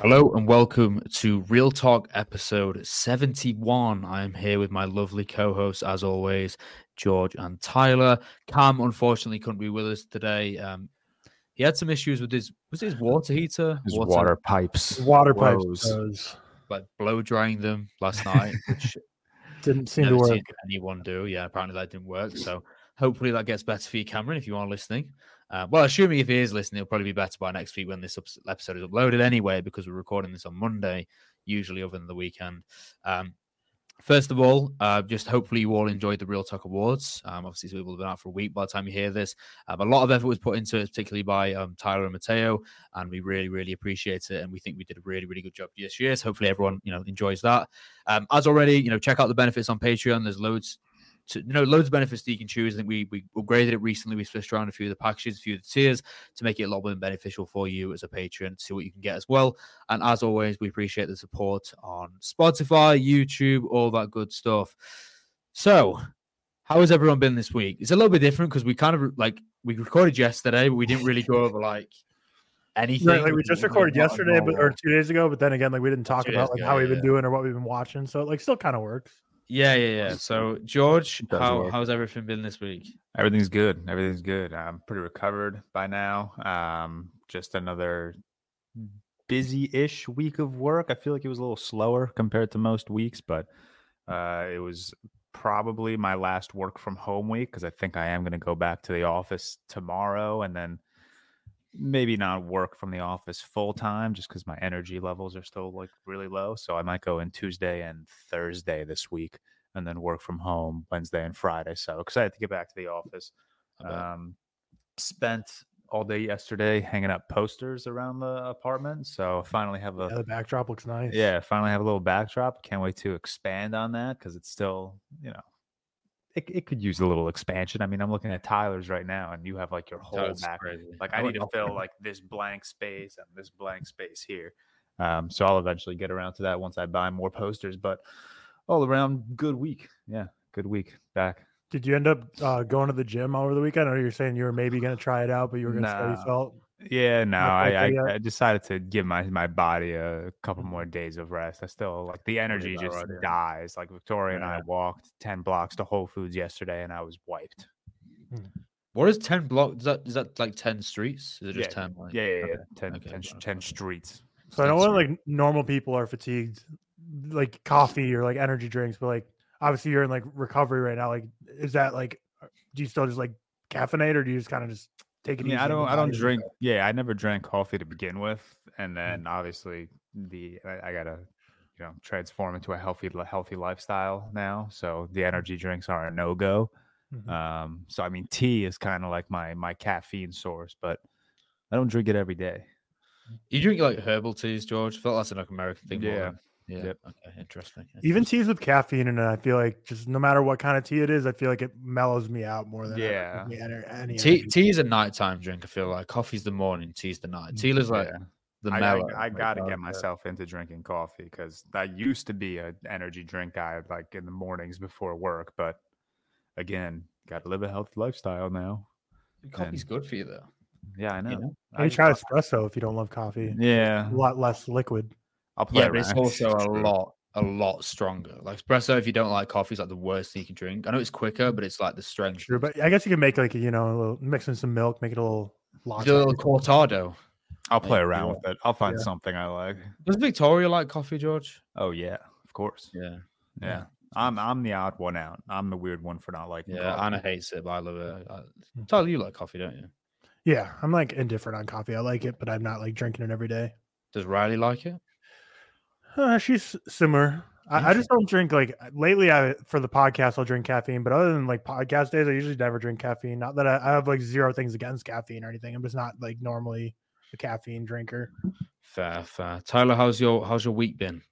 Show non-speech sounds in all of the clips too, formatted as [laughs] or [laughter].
Hello and welcome to ReelTok episode 71. I am here with my lovely co hosts, as always, George and Tyler. Cam, unfortunately, couldn't be with us today. Um, he had some issues with his was it his water heater, His water, pipes. water pipes blows. like blow drying them last night, which [laughs] didn't seem to never work. seen anyone do. Yeah, apparently that didn't work. So hopefully that gets better for you, Cameron, if you are listening. Uh, well, assuming if he is listening, it'll probably be better by next week when this episode is uploaded anyway, because we're recording this on Monday, usually than the weekend. Um, first of all, uh, just hopefully you all enjoyed the ReelTok Awards. Um, obviously, we will have been out for a week by the time you hear this. Um, a lot of effort was put into it, particularly by um, Tyler and Mateo, and we really, really appreciate it. And we think we did a really, really good job this year. So hopefully everyone, you know, enjoys that. Um, as already, you know, check out the benefits on Patreon. There's loads to, you know, loads of benefits that you can choose. I think we we upgraded it recently. We switched around a few of the packages, a few of the tiers to make it a lot more beneficial for you as a patron to see what you can get as well. And as always, we appreciate the support on Spotify, YouTube, all that good stuff. So, how has everyone been this week? It's a little bit different because we kind of like we recorded yesterday, but we didn't really go over like anything. Right, like we just recorded yesterday, but or two days ago. But then again, like we didn't talk about like ago, how we've yeah. been doing or what we've been watching. So it like still kind of works. Yeah, yeah, yeah. So, George, how work. how's everything been this week? Everything's good. Everything's good. I'm pretty recovered by now. Um, just another busy-ish week of work. I feel like it was a little slower compared to most weeks, but uh, it was probably my last work from home week because I think I am going to go back to the office tomorrow and then maybe not work from the office full time just because my energy levels are still like really low. So I might go in Tuesday and Thursday this week and then work from home Wednesday and Friday. So excited to get back to the office. Um, spent all day yesterday hanging up posters around the apartment. So finally have a Yeah, the backdrop looks nice. yeah, finally have a little backdrop. Can't wait to expand on that because it's still, you know, it, it could use a little expansion. I mean, I'm looking at Tyler's right now, and you have like your whole That's back. crazy. Like, I I need to fill like this blank space and this blank space here. Um, so I'll eventually get around to that once I buy more posters. But all around, good week. Yeah, good week back. Did you end up uh, going to the gym over the weekend? Or you're saying you were maybe going to try it out, but you were going to see how you Nah. felt? Yeah, no, I, I. I decided to give my my body a couple more days of rest. I still like the energy just right, yeah. dies. Like Victoria and I walked ten blocks to Whole Foods yesterday, and I was wiped. What is 10 block? Is that, is that like 10 streets? Is it just Yeah, 10? Like, Yeah, yeah, yeah. okay, 10, okay, 10, okay. 10 streets. So I know That's when like normal people are fatigued, like coffee or like energy drinks, but like obviously you're in like recovery right now. Like, is that like, uh, do you still just like caffeinate or do you just kind of just take I mean, easy? I don't, I don't drink. Yeah, I never drank coffee to begin with, and Mm. then obviously the I, I gotta, you know, transform into a healthy, healthy lifestyle now. So the energy drinks are a no go. Mhm. Um, so I mean, tea is kind of like my my caffeine source, but I don't drink it every day. You drink like herbal teas, George? I felt that's an American thing. more Yeah. Than- Yeah. Yep. Okay. Interesting. Even teas with caffeine in it, I feel like just no matter what kind of tea it is, I feel like it mellows me out more than Yeah. gives any Tea, tea is a nighttime drink. I feel like coffee's the morning, tea's the night. Tea is like Yeah. the I, I. I like, gotta uh, get myself into drinking coffee because I used to be an energy drink guy like in the mornings before work, but again, gotta live a healthy lifestyle now. Coffee's and- good for you though. Yeah, I know. know? Maybe I- try espresso if you don't love coffee. yeah, A lot less liquid. I'll play Yeah, but it's [laughs] also a lot, a lot stronger. Like espresso, if you don't like coffee, is like the worst thing you can drink. I know it's quicker, but it's like the strength. Sure, but I guess you can make like you know a little mix in some milk, make it a little Do latte. a little cortado. I'll play around yeah. with it. I'll find Yeah. something I like. Does Victoria like coffee, George? Oh yeah, of course. Yeah. Yeah. I'm I'm the odd one out. I'm the weird one for not liking Yeah. coffee. Anna hates it, but I love it. I, Hmm. Tyler, you like coffee, don't you? Yeah, I'm like indifferent on coffee. I like it, but I'm not like drinking it every day. Does Riley like it? Uh, she's similar. I, I just don't drink like lately. I for the podcast I'll drink caffeine, but other than like podcast days, I usually never drink caffeine. Not that I, I have like zero things against caffeine or anything. I'm just not like normally a caffeine drinker. Fair, fair. Tyler, how's your how's your week been?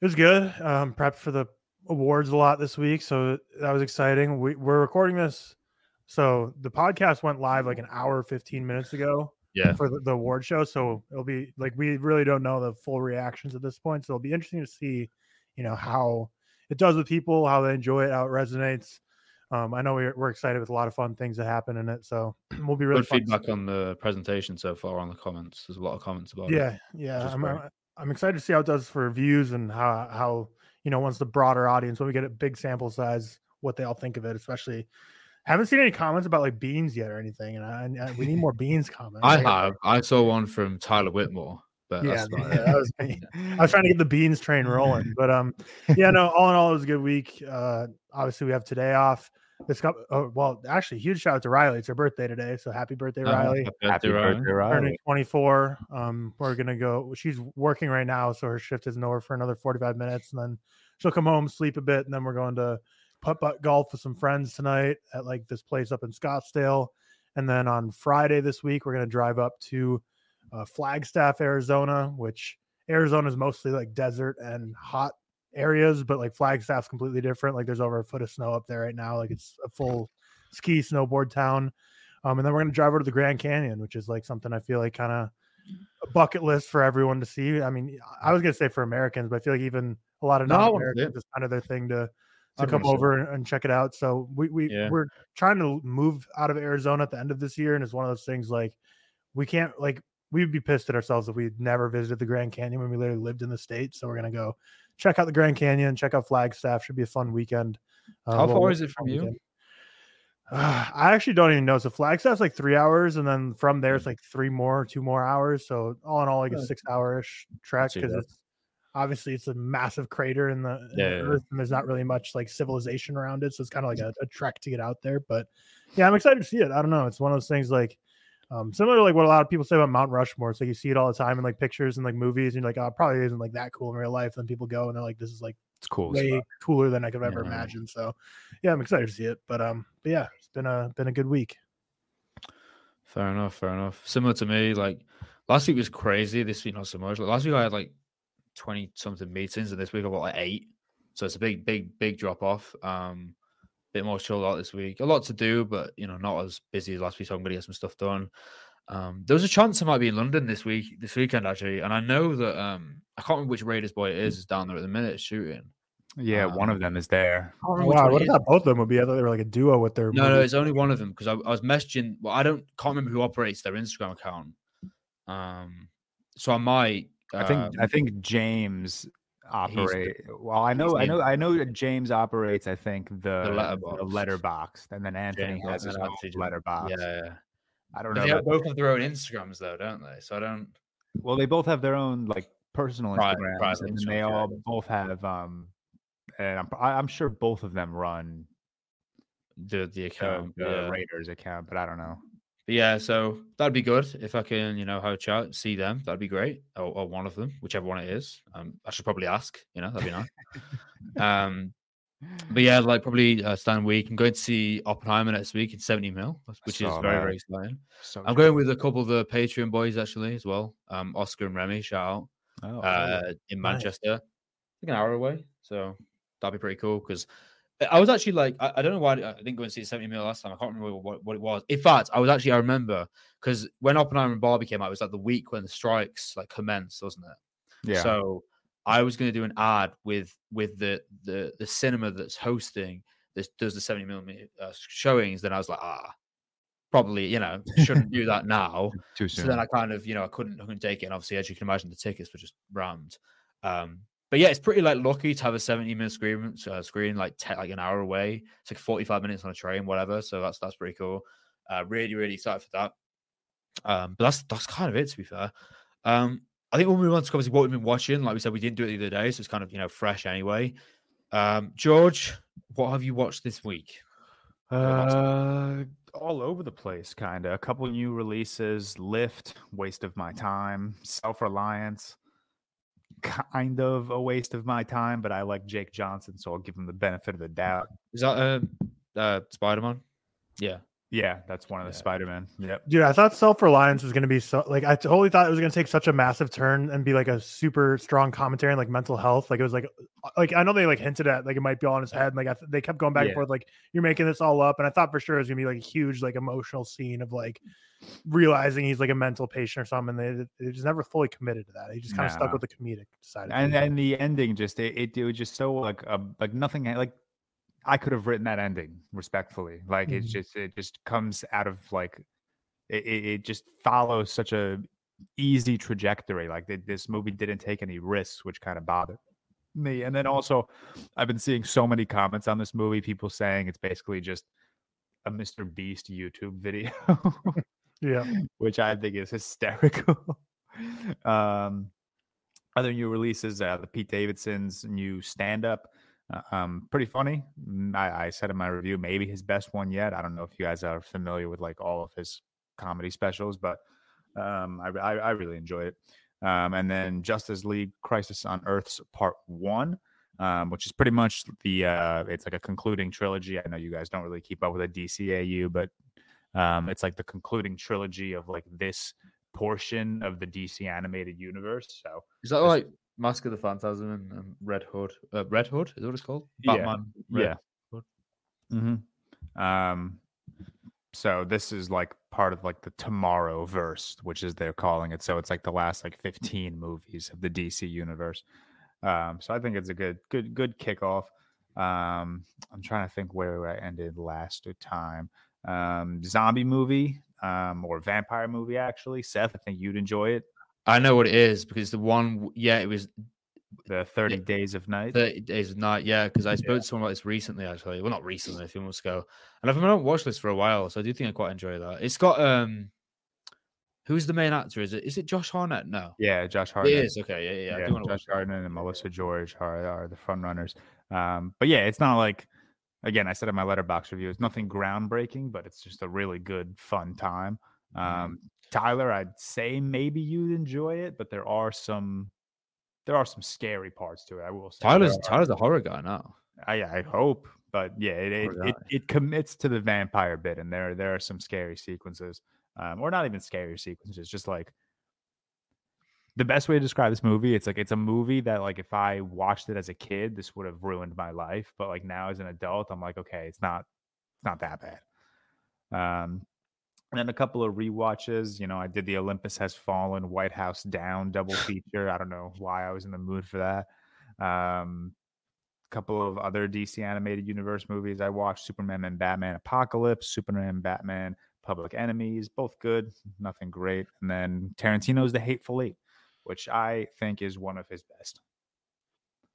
It was good. Um, prepped for the awards a lot this week, so that was exciting. We, we're recording this, so the podcast went live like an hour fifteen minutes ago. Yeah. for the, the award show. So it'll be like we really don't know the full reactions at this point. So it'll be interesting to see, you know, how it does with people, how they enjoy it, how it resonates. Um, I know we're, we're excited with a lot of fun things that happen in it. So [clears throat] we'll be really Good feedback on the presentation so far on the comments. There's a lot of comments about it. Yeah, yeah. I'm. I'm- I'm excited to see how it does for views and how how you know once the broader audience when we get a big sample size what they all think of it. Especially, haven't seen any comments about like beans yet or anything, and I, I we need more [laughs] beans comments. I Like, have. I saw one from Tyler Whitmore, but Yeah, that's [laughs] yeah, that was me. I was trying to get the beans train rolling, [laughs] but um, yeah, no. All in all, it was a good week. Uh, obviously we have today off. This cup. Oh, well, actually, huge shout out to Riley. It's her birthday today, so happy birthday, Uh, Riley. happy Happy Ryan. birthday, Riley. Turning 24. Um, we're gonna go. She's working right now, so her shift isn't over for another 45 minutes, and then she'll come home, sleep a bit, and then we're going to putt putt golf with some friends tonight at like this place up in Scottsdale. And then on Friday this week, we're gonna drive up to uh, Flagstaff, Arizona, which Arizona is mostly like desert and hot areas, but like Flagstaff's completely different. Like there's over a foot of snow up there right now. Like it's a full ski snowboard town. Um, and then we're gonna drive over to the Grand Canyon, which is like something I feel like kind of a bucket list for everyone to see. I mean, I was gonna say for Americans, but I feel like even a lot of No, wanna see non-Americans it's kind of their thing to to come wanna see it. over and, check it out. So we we Yeah. we're trying to move out of Arizona at the end of this year, and it's one of those things like we can't like we'd be pissed at ourselves if we'd never visited the Grand Canyon when we literally lived in the state. So we're gonna go check out the Grand Canyon, check out Flagstaff. Should be a fun weekend. Uh, How far is it from you? Uh, [sighs] I actually don't even know. So Flagstaff's like three hours, and then from there Mm. it's like three more, two more hours. So all in all, like a six hour ish trek because it's obviously it's a massive crater in the, in the Yeah, yeah, earth, and there's not really much like civilization around it. So it's kind of like a, a trek to get out there. But yeah, I'm excited to see it. I don't know. It's one of those things like um, similar to like what a lot of people say about Mount Rushmore. It's like you see it all the time in like pictures and like movies, and you're like, oh, probably isn't like that cool in real life. Then people go and they're like, this is like It's cool. way cooler than I could ever Yeah. imagine. So yeah, I'm excited to see it. But um, but yeah, it's been a been a good week. Fair enough. Fair enough. Similar to me, like last week was crazy. This week not so much. Like, last week I had like twenty something meetings, and this week I've got like eight. So it's a big, big, big drop off. Um, bit more chilled out this week. A lot to do, but you know, not as busy as last week. So I'm gonna get some stuff done. Um, there was a chance I might be in London this week, this weekend actually, and I know that um, I can't remember which Raiders boy it is, is down there at the minute shooting. Yeah, one of them is there. I can't remember which Wow, what it I thought both of them would be. I thought they were like a duo with their. No, no, it's only one of them because I, I was messaging. Well, I don't can't remember who operates their Instagram account. Um, so I might. I think um, I think James operate. Well, I know I know I know that James operates. I think the the letterbox. letterbox, and then Anthony James has his own letterbox. yeah, yeah. I don't know. They both have their own Instagrams though, don't they? So I don't. well, they both have their own like personal Private- Instagrams, private and then they Instagrams, yeah. all both have. um And I'm I'm sure both of them run The the the, account. the yeah. Raiders account, but I don't know. But yeah, so that'd be good if I can, you know, have a chat, see them. That'd be great, or, or one of them, whichever one it is. Um, I should probably ask. You know, that'd be nice. [laughs] um, but yeah, like probably uh, stand week. I'm going to see Oppenheimer next week in 70 mil, which is very that. very exciting. So I'm going with a couple of the Patreon boys actually as well. Um, Oscar and Remy, shout out. Oh, uh, in Nice. Manchester, like an hour away. So that'd be pretty cool because I was actually like, I, I don't know why I didn't go and see 70 mil last time. I can't remember what, what it was. In fact, I was actually, I remember because when Oppenheimer and Barbie came out, it was like the week when the strikes like commenced, wasn't it? yeah. So I was going to do an ad with with the the the cinema that's hosting this does the 70 millimeter uh, showings. Then I was like, ah, probably you know shouldn't do that now. [laughs] too soon. So then I kind of, you know, I couldn't, I couldn't take it. And obviously, as you can imagine, the tickets were just rammed. Um, but yeah, it's pretty like lucky to have a 70 minute screen, uh, screen like te- like an hour away. It's like 45 minutes on a train, whatever. So that's that's pretty cool. Uh, really, really excited for that. Um, but that's that's kind of it to be fair. Um, I think we'll move on to obviously what we've been watching. Like we said, we didn't do it the other day, so it's kind of you know fresh anyway. Um, George, what have you watched this week? Uh, all over the place, kind of. A couple new releases. Lift, waste of my time. Self reliance, kind of a waste of my time. But I like Jake Johnson, so I'll give him the benefit of the doubt. Is that uh, uh Spider Man? Yeah. Yeah, that's one of the Yeah. Spider Man. Yep. Dude, I thought self reliance was going to be so like I totally thought it was going to take such a massive turn and be like a super strong commentary on like mental health. Like it was like uh, like I know they like hinted at like it might be all in his head. And, like I th- they kept going back Yeah. and forth like you're making this all up. And I thought for sure it was going to be like a huge like emotional scene of like realizing he's like a mental patient or something. They they just never fully committed to that. He just kind of stuck with the comedic side. Of And things. and the ending just it, it, it was just so like uh, like nothing like I could have written that ending respectfully. Like it's Mhm. just it just comes out of like it, it, it just follows such a easy trajectory. Like they, this movie didn't take any risks, which kind of bothered me. And then also, I've been seeing so many comments on this movie. People saying it's basically just a Mr. Beast YouTube video, [laughs] Yeah. [laughs] which I think is hysterical. [laughs] um, other new releases, uh, the Pete Davidson's new stand-up. Uh, um, pretty funny. I, I said in my review, maybe his best one yet. I don't know if you guys are familiar with like all of his comedy specials, but um, I, I, I really enjoy it. Um, and then Justice League Crisis on Earth's Part One, um, which is pretty much the uh, it's like a concluding trilogy. I know you guys don't really keep up with a DCAU, but um, it's like the concluding trilogy of like this portion of the DC animated universe. So Is that like Mask of the Phantasm and, and Red Hood? Uh, Red Hood is that what it's called? Yeah, Batman. Red yeah. Mm-hmm. Um, so this is like part of like the Tomorrowverse, which is they're calling it. So it's like the last like 15 movies of the DC universe. Um, so I think it's a good, good, good kickoff. Um, I'm trying to think where I ended last time. Um, zombie movie, um, or vampire movie actually. Seth, I think you'd enjoy it. I know what it is because the one, yeah, it was The 30 Days of Night. 30 Days of Night. Yeah, because I spoke to someone about this recently, actually. Well, not recently, a few months ago. And I've been on watch list for a while, so I do think I quite enjoy that. It's got um, who's the main actor? Is it is it Josh Hartnett? No, yeah, Josh it Hartnett. is. Okay, yeah, yeah. yeah. I do watch Josh that. Hartnett and Melissa George are, are the front runners. Um, but yeah, it's not like again, I said in my letterbox review, it's nothing groundbreaking, but it's just a really good, fun time. Mm-hmm. Um, Tyler, I'd say maybe you'd enjoy it, but there are some there are some scary parts to it. I will say. Tyler's Tyler's a horror guy now. I, I hope, but yeah, it it, it it commits to the vampire bit, and there there are some scary sequences, um, or not even scary sequences, just like the best way to describe this movie. It's like it's a movie that like if I watched it as a kid, this would have ruined my life, but like now as an adult, I'm like, okay, it's not it's not that bad. Um, and then a couple of rewatches. You know, I did the Olympus Has Fallen, White House Down double [laughs] feature. I don't know why I was in the mood for that. Um, couple of other DC animated universe movies I watched Superman and Batman Apocalypse, Superman and Batman Public Enemies, both good, nothing great. And then Tarantino's The Hateful Eight, which I think is one of his best.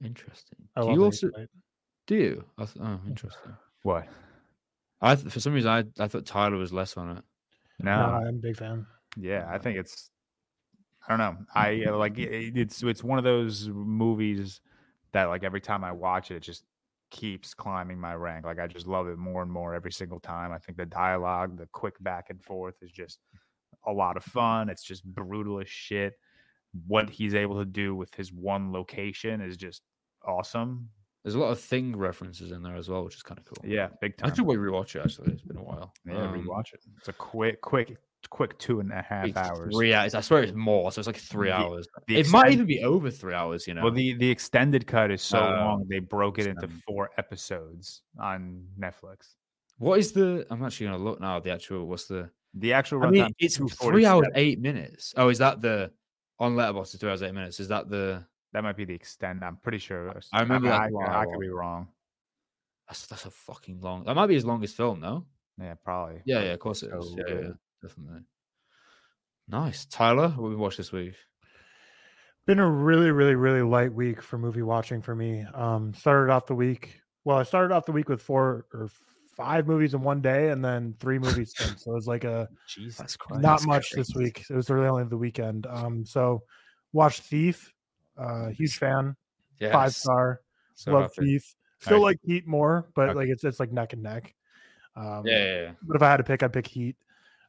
Interesting. I do love you also do you? Oh, interesting. What? I th- for some reason I I thought Tyler was less on it. No, No, I'm a big fan. yeah, I think it's. I don't know. I uh, like it, it's it's one of those movies that like every time I watch it, it just keeps climbing my rank. Like I just love it more and more every single time. I think the dialogue, the quick back and forth is just a lot of fun. It's just brutal as shit. What he's able to do with his one location is just awesome. There's a lot of thing references in there as well, which is kind of cool. Yeah, big time. I should rewatch it. Actually, it's been a while. Yeah, Um, rewatch it. It's a quick, quick, quick two and a half hours. Three hours. I swear it's more. So it's like three The- hours. the it might even be over three hours. You know. Well, the the extended cut is so Oh, long they broke it into four episodes on Netflix. what is the? I'm actually gonna look now. The actual. What's the? The actual I mean, it's three hours eight minutes. Oh, is that the? On Letterboxd, three hours eight minutes. Is that the? That might be the extent. I'm pretty sure. I remember I, that's I, I I could be wrong. That's, that's a fucking long. That might be his longest film, no? Yeah, probably. Yeah, yeah, of course it is. so Yeah, yeah, yeah, definitely. Nice, Tyler. What we watched this week? Been a really, really, really light week for movie watching for me. Um, started off the week. Well, I started off the week with four or five movies in one day, and then three movies [laughs] since. So it was like a Jesus Christ, not much this week. It was really only the weekend. Um, so watched Thief. Uh, huge fan. Yeah, Five star. So Love. Thief. Still like Heat more, but Okay. like it's it's like neck and neck. Um, Yeah, yeah, yeah. But if I had to pick, I'd pick Heat.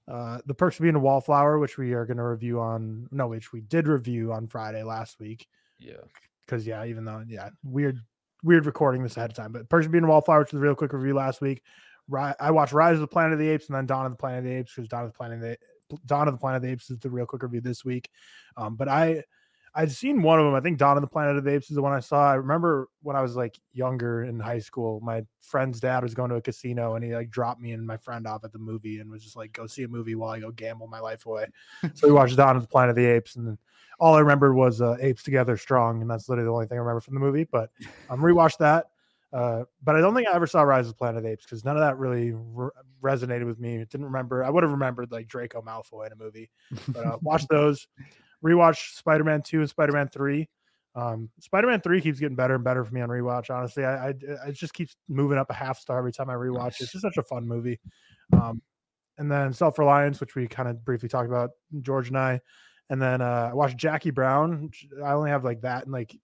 Uh, the Perks of Being a Wallflower, which we are going to review on, no, which we did review on Friday last week. yeah. Because yeah, even though yeah, weird, weird recording this ahead of time. But Perks of Being a Wallflower, which was a real quick review last week. Ri- I watched Rise of the Planet of the Apes and then Dawn of the Planet of the Apes because Dawn of the Planet of the Dawn of the Planet of the Apes is the real quick review this week. Um, but I I'd seen one of them. I think Dawn of the Planet of the Apes is the one I saw. I remember when I was like younger in high school, my friend's dad was going to a casino and he like dropped me and my friend off at the movie and was just like, go see a movie while I go gamble my life away. [laughs] so we watched Dawn of the Planet of the Apes and then all I remember was uh, Apes Together Strong. And that's literally the only thing I remember from the movie. But I um, rewatched that. Uh, but I don't think I ever saw Rise of the Planet of the Apes because none of that really re- resonated with me. Didn't remember. I would have remembered like Draco Malfoy in a movie. But uh, watch those. Rewatch Spider Man Two and Spider Man Three. Um, Spider Man Three keeps getting better and better for me on rewatch. Honestly, I, I it just keeps moving up a half star every time I rewatch. It's just such a fun movie. Um, and then Self Reliance, which we kind of briefly talked about, George and I. And then uh, I watched Jackie Brown. I only have like that and like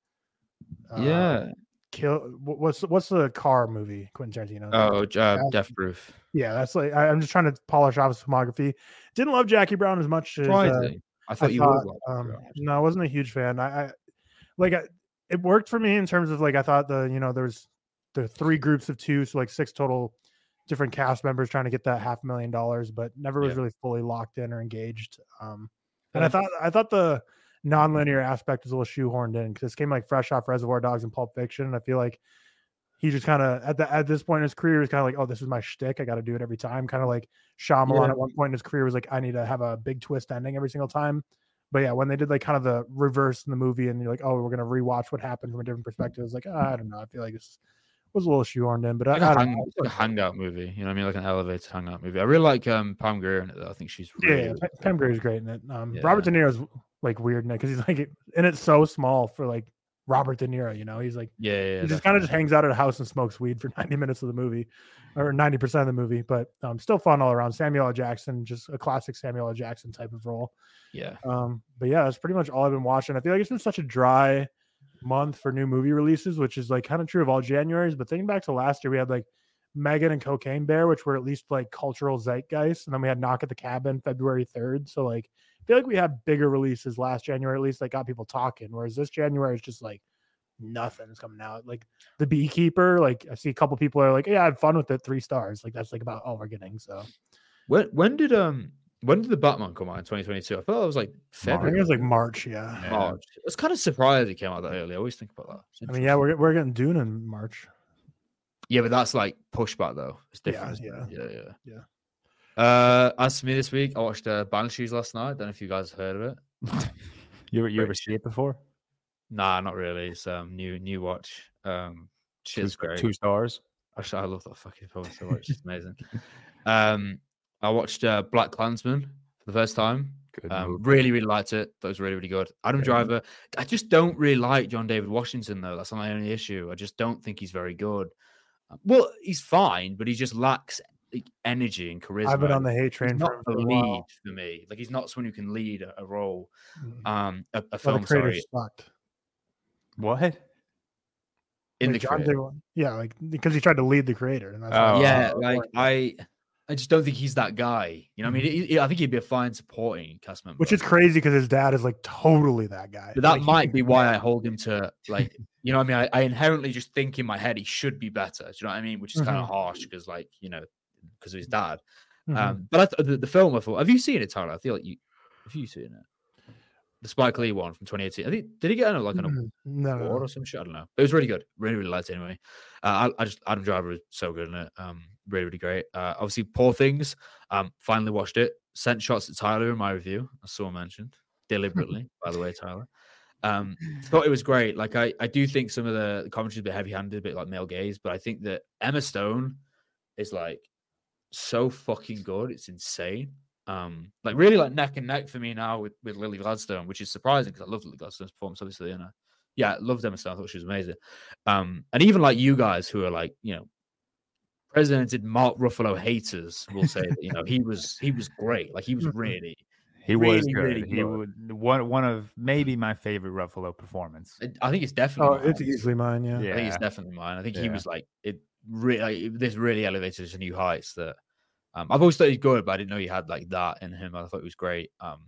uh, yeah. kill. What's what's the car movie? Quentin Tarantino. Oh, uh, Death Proof. yeah, that's like I, I'm just trying to polish off his filmography. Didn't love Jackie Brown as much as uh, Surprising. I thought I you thought, would. um, no, I wasn't a huge fan. I, I like I, it worked for me in terms of like I thought the you know there was the three groups of two, so like six total different cast members trying to get that half million dollars, but never was Yeah. really fully locked in or engaged. Um, and I thought I thought the non-linear aspect was a little shoehorned in because this came like fresh off Reservoir Dogs and Pulp Fiction. And I feel like he just kind of at the at this point in his career is kind of like, oh, this is my shtick. I got to do it every time. Kind of like Shyamalan Yeah. at one point in his career was like, I need to have a big twist ending every single time. But yeah, when they did like kind of the reverse in the movie, and you're like, oh, we're gonna rewatch what happened from a different perspective. It's like ah, I don't know. I feel like this was a little shoehorned in, but I, Like I a, don't hang, know. like a hangout movie. You know what I mean? Like an elevated hangout movie. I really like um Pam Grier in it. Though. I think she's Yeah, really. yeah, Pam- Pam Grier's great in it. Um, Yeah. Robert De Niro's like weird in it because he's like in it so small for like Robert De Niro. You know, he's like yeah, yeah, he just kind of just hangs out at a house and smokes weed for [laughs] 90 minutes of the movie or 90% of the movie but um still fun all around. Samuel l. Jackson just a classic samuel l. Jackson type of role. Yeah. um but yeah that's pretty much all i've been watching. I feel like it's been such a dry month for new movie releases which is like kind of true of all januaries but thinking back to last year we had like megan and cocaine bear which were at least like cultural zeitgeist and then we had knock at the cabin february 3rd so like feel like we had bigger releases last january at least that got people talking whereas this january is just like nothing's coming out. Like the beekeeper, like I see a couple people are like, yeah, I had fun with it, three stars. Like that's like about all we're getting. So When when did um when did the Batman come out in 2022? I thought it was like I think February. it was like March. Yeah. Yeah. March. I was kind of surprised it came out that early. I always think about that. I mean, yeah, we're we're getting Dune in March. yeah, but that's like pushback though. It's Yeah, different. yeah. yeah, yeah, Yeah. Uh, as for me this week, I watched uh, Banshees last night. Don't know if you guys have heard of it. [laughs] You ever, you ever see it before? Nah, not really. It's um new new watch. Um, Two, great. two stars. Actually, I love that fucking film so much. It's [laughs] amazing. Um, I watched uh, BlacKkKlansman for the first time. Good. Um, really, really liked it. That was really, really good. Adam Yeah. Driver. I just don't really like John David Washington though. That's not my only issue. I just don't think he's very good. Well, he's fine, but he just lacks like, energy and charisma. I've been on the hate He's train not for, him the for a lead while. for me. Like he's not someone who can lead a, a role. Mhm. Um, a, a film. the creator Sorry, sucked. What? in Like, the John creator. David- yeah, like because he tried to lead the creator, and that's Oh, yeah, like I, I just don't think he's that guy. You know, what I mean, he- he- I think he'd be a fine supporting cast member. Mm-hmm. which is crazy because his dad is like totally that guy. But that Like, might be why I hold him to like, you know, what I mean, I, I inherently just think in my head he should be better. Do you know what I mean? Which is kind of harsh because, like, you know, because of his dad. Mhm. Um, but I th- the, the film, I thought, have you seen it, Tyler? I feel like you, have you seen it? The Spike Lee one from 2018. I think did he get an, like an Mhm. no, award no. or some shit? I don't know. But it was really good. Really, really liked it anyway. Uh, I, I just Adam Driver is so good in it. Um, really, really great. Uh, obviously, Poor Things. Um, finally watched it. Sent shots at Tyler in my review. I saw mentioned [laughs] deliberately, by the way, Tyler. Um, thought it was great. Like I, I do think some of the, the commentary is a bit heavy-handed, a bit like male gaze, but I think that Emma Stone is like so fucking good. It's insane. Um, like really like neck and neck for me now with, with Lily Gladstone, which is surprising because I love Lily Gladstone's performance, obviously, and uh, yeah, loved Emma Stone. I thought she was amazing. Um, and even like you guys who are like, you know, presidented Mark Ruffalo haters will say that you know he was he was great. Like he was [laughs] really. He was really, good. really he good. would one one of maybe my favorite Ruffalo performance. I think it's definitely. Oh, definitely. it's mine. easily mine. Yeah. Yeah. I think it's definitely mine. I think he was like it. Really, this really elevated to new heights. That um, I've always thought he's good, but I didn't know he had like that in him. I thought it was great. Um,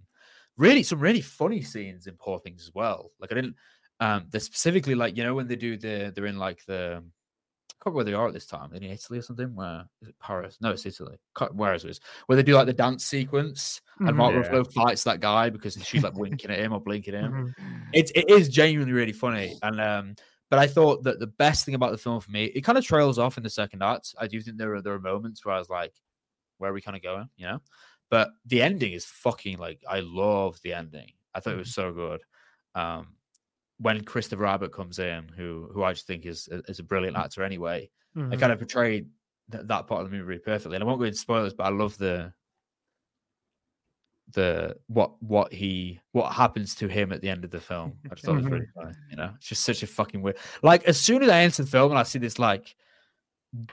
really, some really funny scenes in Poor Things as well. Like I didn't. Um, they're specifically like you know when they do the they're in like the. I can't remember where they are at this time. They're in Italy or something. Where is it? Paris? No, it's Italy. Where is it? Where they do like the dance sequence, and Mhm. Mark Yeah. Ruffalo fights that guy because she's like winking at him or blinking at him Mhm. it's it is genuinely really funny and um but i thought that the best thing about the film for me it kind of trails off in the second act. I do think there are there are moments where i was like where are we kind of going? You know? But the ending is fucking like i love the ending. I thought it was so good. Um when Christopher Abbott comes in, who who I just think is is a brilliant actor anyway, Mhm. they kind of portrayed th- that part of the movie really perfectly. And I won't go into spoilers, but I love the the what what he what happens to him at the end of the film. I just thought it was really funny. You know, it's just such a fucking weird. Like as soon as I enter the film and I see this like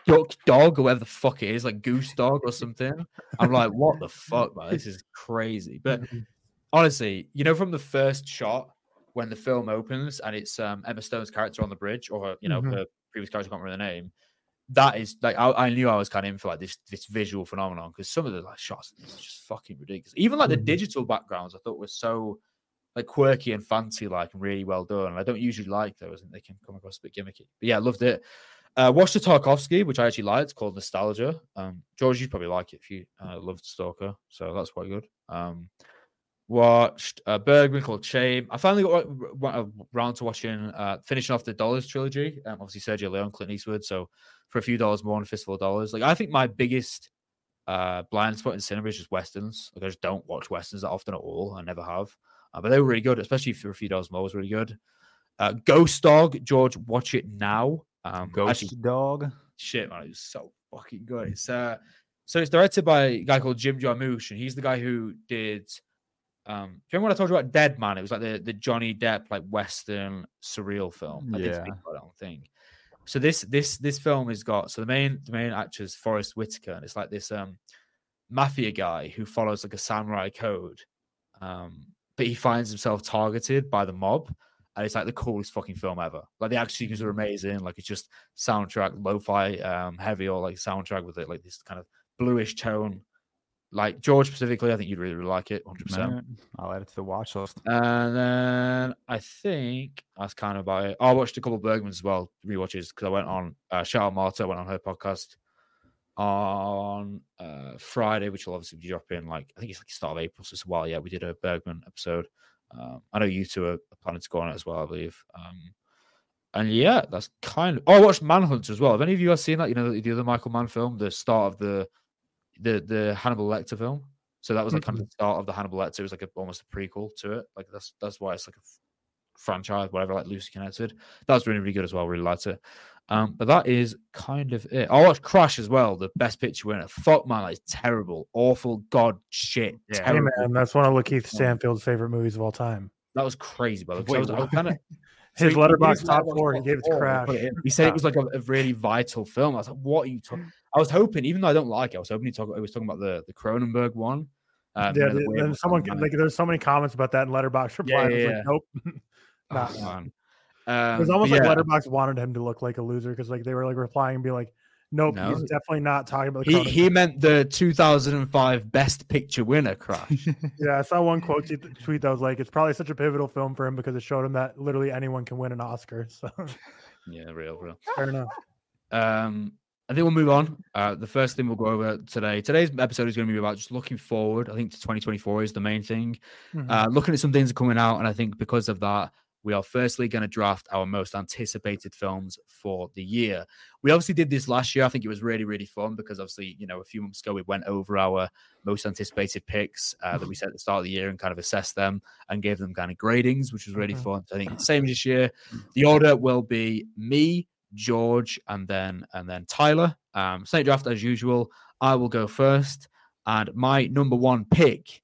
duck dog or whatever the fuck it is, like goose dog or something, I'm like, what the fuck, man? This is crazy. [laughs] But Mhm. honestly, you know, from the first shot when the film opens and it's um, Emma Stone's character on the bridge, or you know, Mhm. her previous character, I can't remember the name. That is like I, I knew I was kind of in for like this this visual phenomenon because some of the like shots is just fucking ridiculous. Even like the Mhm. digital backgrounds, I thought were so like quirky and fancy, like and really well done. And I don't usually like those, and they can come across a bit gimmicky. But yeah, I loved it. Uh, watched the Tarkovsky, which I actually liked, called Nostalgia. Um, George, you'd probably like it if you uh, loved Stalker, so that's quite good. Um, watched uh, Bergman called Shame. I finally got around to watching, uh, finishing off the Dollars trilogy. Um, obviously, Sergio Leone, Clint Eastwood. So for a few dollars more, and a fistful of dollars. Like I think my biggest uh, blind spot in cinema is just westerns. Like I just don't watch westerns that often at all. I never have. Uh, but they were really good, especially for a few dollars more. Was really good. Uh, Ghost Dog, George, watch it now. Um, Ghost actually, dog. shit, man, it was so fucking good. It's uh, so it's directed by a guy called Jim Jarmusch, and he's the guy who did. Um, do you remember what I told you about Dead Man? It was like the, the Johnny Depp like Western surreal film. I did speak Yeah. about don't think. So this this this film has got so the main the main actor is Forest Whitaker, and it's like this um mafia guy who follows like a samurai code, um, but he finds himself targeted by the mob, and it's like the coolest fucking film ever. Like the action sequences are amazing. Like it's just soundtrack, lo-fi, um, heavy or like soundtrack with it, like this kind of bluish tone. Like George specifically, I think you'd really, really like it, hundred percent. Alright, I'll add it to the watch list. And then I think that's kind of about it. I watched a couple of Bergmans as well, rewatches, because I went on uh shout out Marta, went on her podcast on uh Friday, which will obviously be dropping like I think it's like start of April, so it's a while. Yeah, we did a Bergman episode. Um, I know you two are planning to go on it as well, I believe. Um and yeah, that's kind of oh I watched Manhunter as well. Have any of you guys seen that? You know, the other Michael Mann film, the start of the the the Hannibal Lecter film. So that was like kind of the start of the Hannibal Lecter. It was like a, almost a prequel to it. Like that's that's why it's like a f- franchise, whatever, like loosely connected. That was really really good as well. Really liked it. Um, but that is kind of it. I watched Crash as well, the best picture winner. Fuck man, that is terrible, awful, god shit. Yeah. Hey man, that's one of Lakeith Stanfield's favorite movies of all time. That was crazy, by the way. I was, I was what? kind of [laughs] His he- letterbox top Letterboxd four, he gave it to four, Crash. it. He said it was [laughs] like a, a really vital film. I was like, "What are you talking?" I was hoping, even though I don't like it, I was hoping he talk. I was talking about the the Cronenberg one. Um, you yeah, know, the th- weird then one someone can, like there's so many comments about that in Letterbox reply. Yeah, I was yeah, like, nope. [laughs] Oh, Nah. man. Um, it was almost like yeah, Letterbox wanted him to look like a loser because like they were like replying and be like, nope, No. he's definitely not talking about the He he meant the 2005 Best Picture winner, Crash. [laughs] Yeah, I saw one quote tweet that was like, "It's probably such a pivotal film for him because it showed him that literally anyone can win an Oscar." [laughs] So yeah, real, real. fair enough. Um, I think we'll move on. Uh, the first thing we'll go over today. Today's episode is going to be about just looking forward. I think to 2024 is the main thing. Mhm. Uh, looking at some things that are coming out, and I think because of that, we are firstly going to draft our most anticipated films for the year. We obviously did this last year. I think it was really, really fun because obviously, you know, a few months ago we went over our most anticipated picks uh, that we set at the start of the year and kind of assessed them and gave them kind of gradings, which was really Mhm. fun. So I think same this year. The order will be me, George, and then and then Tyler. Um, same draft as usual. I will go first, and my number one pick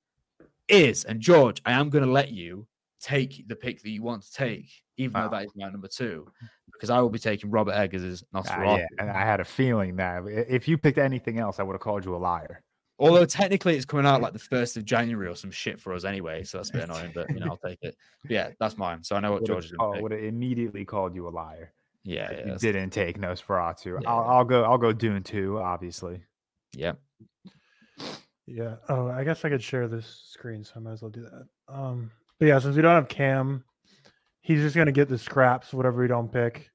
is, and George, I am going to let you take the pick that you want to take, even Wow. though that is my number two, because I will be taking Robert Eggers' Ah, Nosferatu. yeah, and I had a feeling that if you picked anything else, I would have called you a liar. Although technically it's coming out like the first of January or some shit for us anyway, so that's a bit annoying. But you know, I'll take it. But yeah, that's mine. So I know what George is pick. would have immediately called you a liar. Yeah, yeah, you didn't take Nosferatu. Yeah. I'll, I'll go. I'll go Dune two, obviously. yeah. Yeah. Oh, I guess I could share this screen, so I might as well do that. Um, but yeah, since we don't have Cam, he's just gonna get the scraps, whatever we don't pick,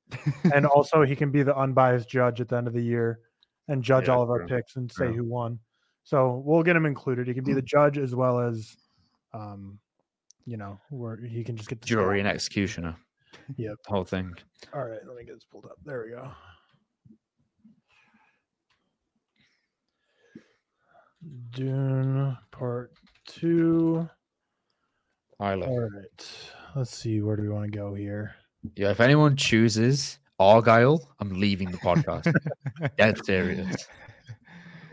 and [laughs] also he can be the unbiased judge at the end of the year and judge Yeah, all of our true, picks and say true. who won. So we'll get him included. He can be the [clears throat] judge as well as, um, you know, where he can just get the Jury and executioner. Yep. The whole thing. All right, let me get this pulled up. There we go. Dune Part Two. Tyler. All right. let's see. Where do we want to go here? Yeah, if anyone chooses Argylle, I'm leaving the podcast. [laughs] That's serious.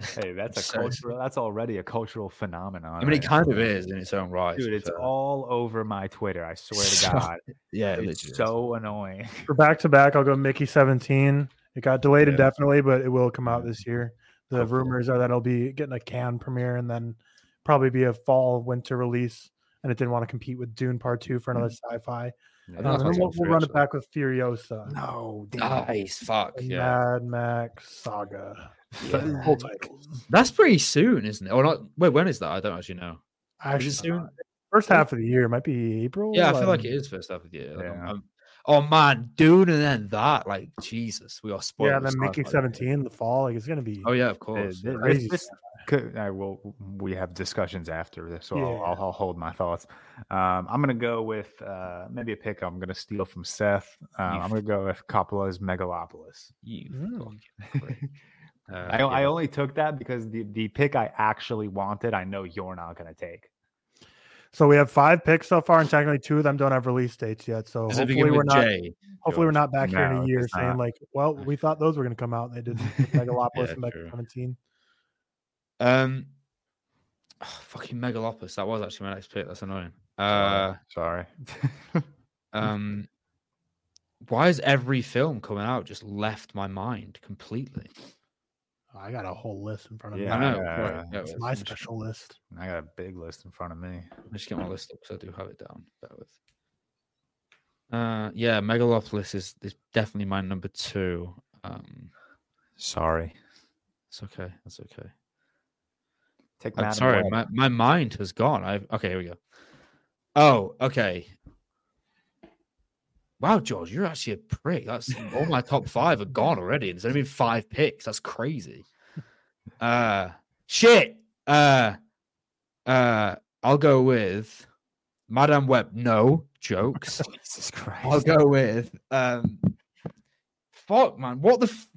Hey, that's a So- cultural. That's already a cultural phenomenon. I mean, it kind of is in its own right. Dude, it's fair. all over my Twitter. I [laughs] swear to God, yeah, it's literally is. so annoying. For back to back, I'll go Mickey 17. It got delayed Yeah. indefinitely, but it will come out this year. The Hopefully. rumors are that it'll be getting a Cannes premiere and then probably be a fall winter release. And it didn't want to compete with Dune Part Two for another sci-fi. Yeah. think Um, that's and then we'll, sounds we'll run it back with Furiosa, No, damn. Nice, fuck yeah. Mad Max Saga. Yeah. Full titles. That's pretty soon, isn't it? Or not? Wait, when is that? I don't actually know. Actually, Is it soon? uh, first half of the year might be April. Yeah, I feel like it is first half of the year. Like, Yeah. I'm- oh man, dude, and then that, like Jesus, we are spoiled. Yeah, with then Mickey sci-fi. 17, the fall. Like it's gonna be Oh yeah, of Uh, course. th- yeah. crazy. this- could, I will. We have discussions after this, so I'll, I'll, I'll hold my thoughts. Um, I'm gonna go with uh, maybe a pick. I'm gonna steal from Seth. Um, You I'm gonna go with Coppola's Megalopolis. You Mm. fucking prick. [laughs] Uh, I, I only took that because the the pick I actually wanted, I know you're not gonna take. So we have five picks so far, and technically two of them don't have release dates yet. So Does hopefully we're not J? hopefully we're not back here in a year does saying not. like, well, [laughs] we thought those were going to come out. and They didn't. [laughs] with Megalopolis Yeah, and Mega 17. Um, oh, fucking Megalopolis. That was actually my next pick. That's annoying. Uh, Sorry. [laughs] um, why is every film coming out just left my mind completely? I got a whole list in front of Yeah, me. I know. right, yeah, It's my special list. I got a big list in front of me. Let me just get my list up because I do have it down. Bear with. Uh, yeah, Megalopolis is, is definitely my number two. Um, Sorry. it's okay. That's okay. Take I'm sorry, Web. my, my mind has gone. I okay, here we go. Oh, okay. Wow, George, you're actually a prick. That's all my top five are gone already. There's only been five picks. That's crazy. Uh shit. Uh uh I'll go with Madame Web. No jokes. [laughs] Jesus Christ. I'll go with um fuck man. What the f-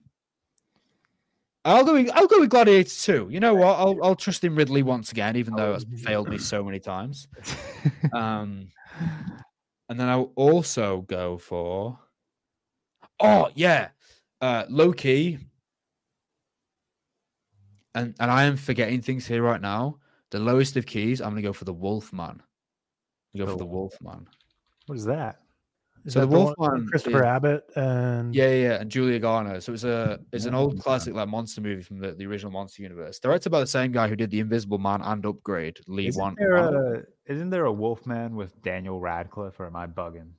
I'll go with, I'll go with Gladiator 2. You know what? I'll I'll trust in Ridley once again, even though it's failed me so many times. [laughs] Um and then I'll also go for Oh yeah. Uh low key. And and I am forgetting things here right now. The lowest of keys, I'm gonna go for the Wolfman. Go for The Wolfman. what is that? Is So that the one Wolfman Christopher is- Abbott and Yeah, yeah, yeah, and Julia Garner. So it's a it's an Oh, old classic like monster movie from the, the original Monster Universe. Directed by the same guy who did The Invisible Man and Upgrade, Lee Isn't Wan. there, a, isn't there a Wolfman with Daniel Radcliffe, or am I bugging?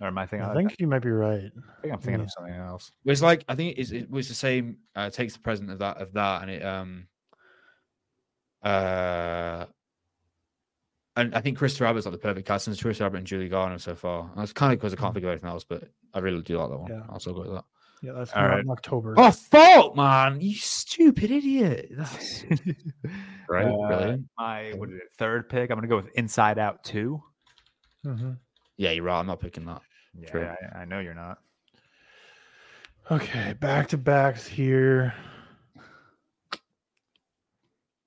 Or am I thinking? I think you might be right. I think I'm thinking yeah. of something else. It was like I think it's, it was the same. Uh, takes the present of that of that, and it um uh. And I think Christopher Abbott's like the perfect cast. And it's Christopher Abbott and Julie Garner so far. And that's kind of because I can't think of anything else, but I really do like that one. Yeah. I'll still go with that. Yeah, that's All coming right. in October. Oh fuck, man! You stupid idiot! That's [laughs] right, Uh, brilliant. My what is it? Third pick. I'm gonna go with Inside Out Two. Mhm. Yeah, you're right. I'm not picking that. Yeah, True. I, I know you're not. Okay, back to backs here. Let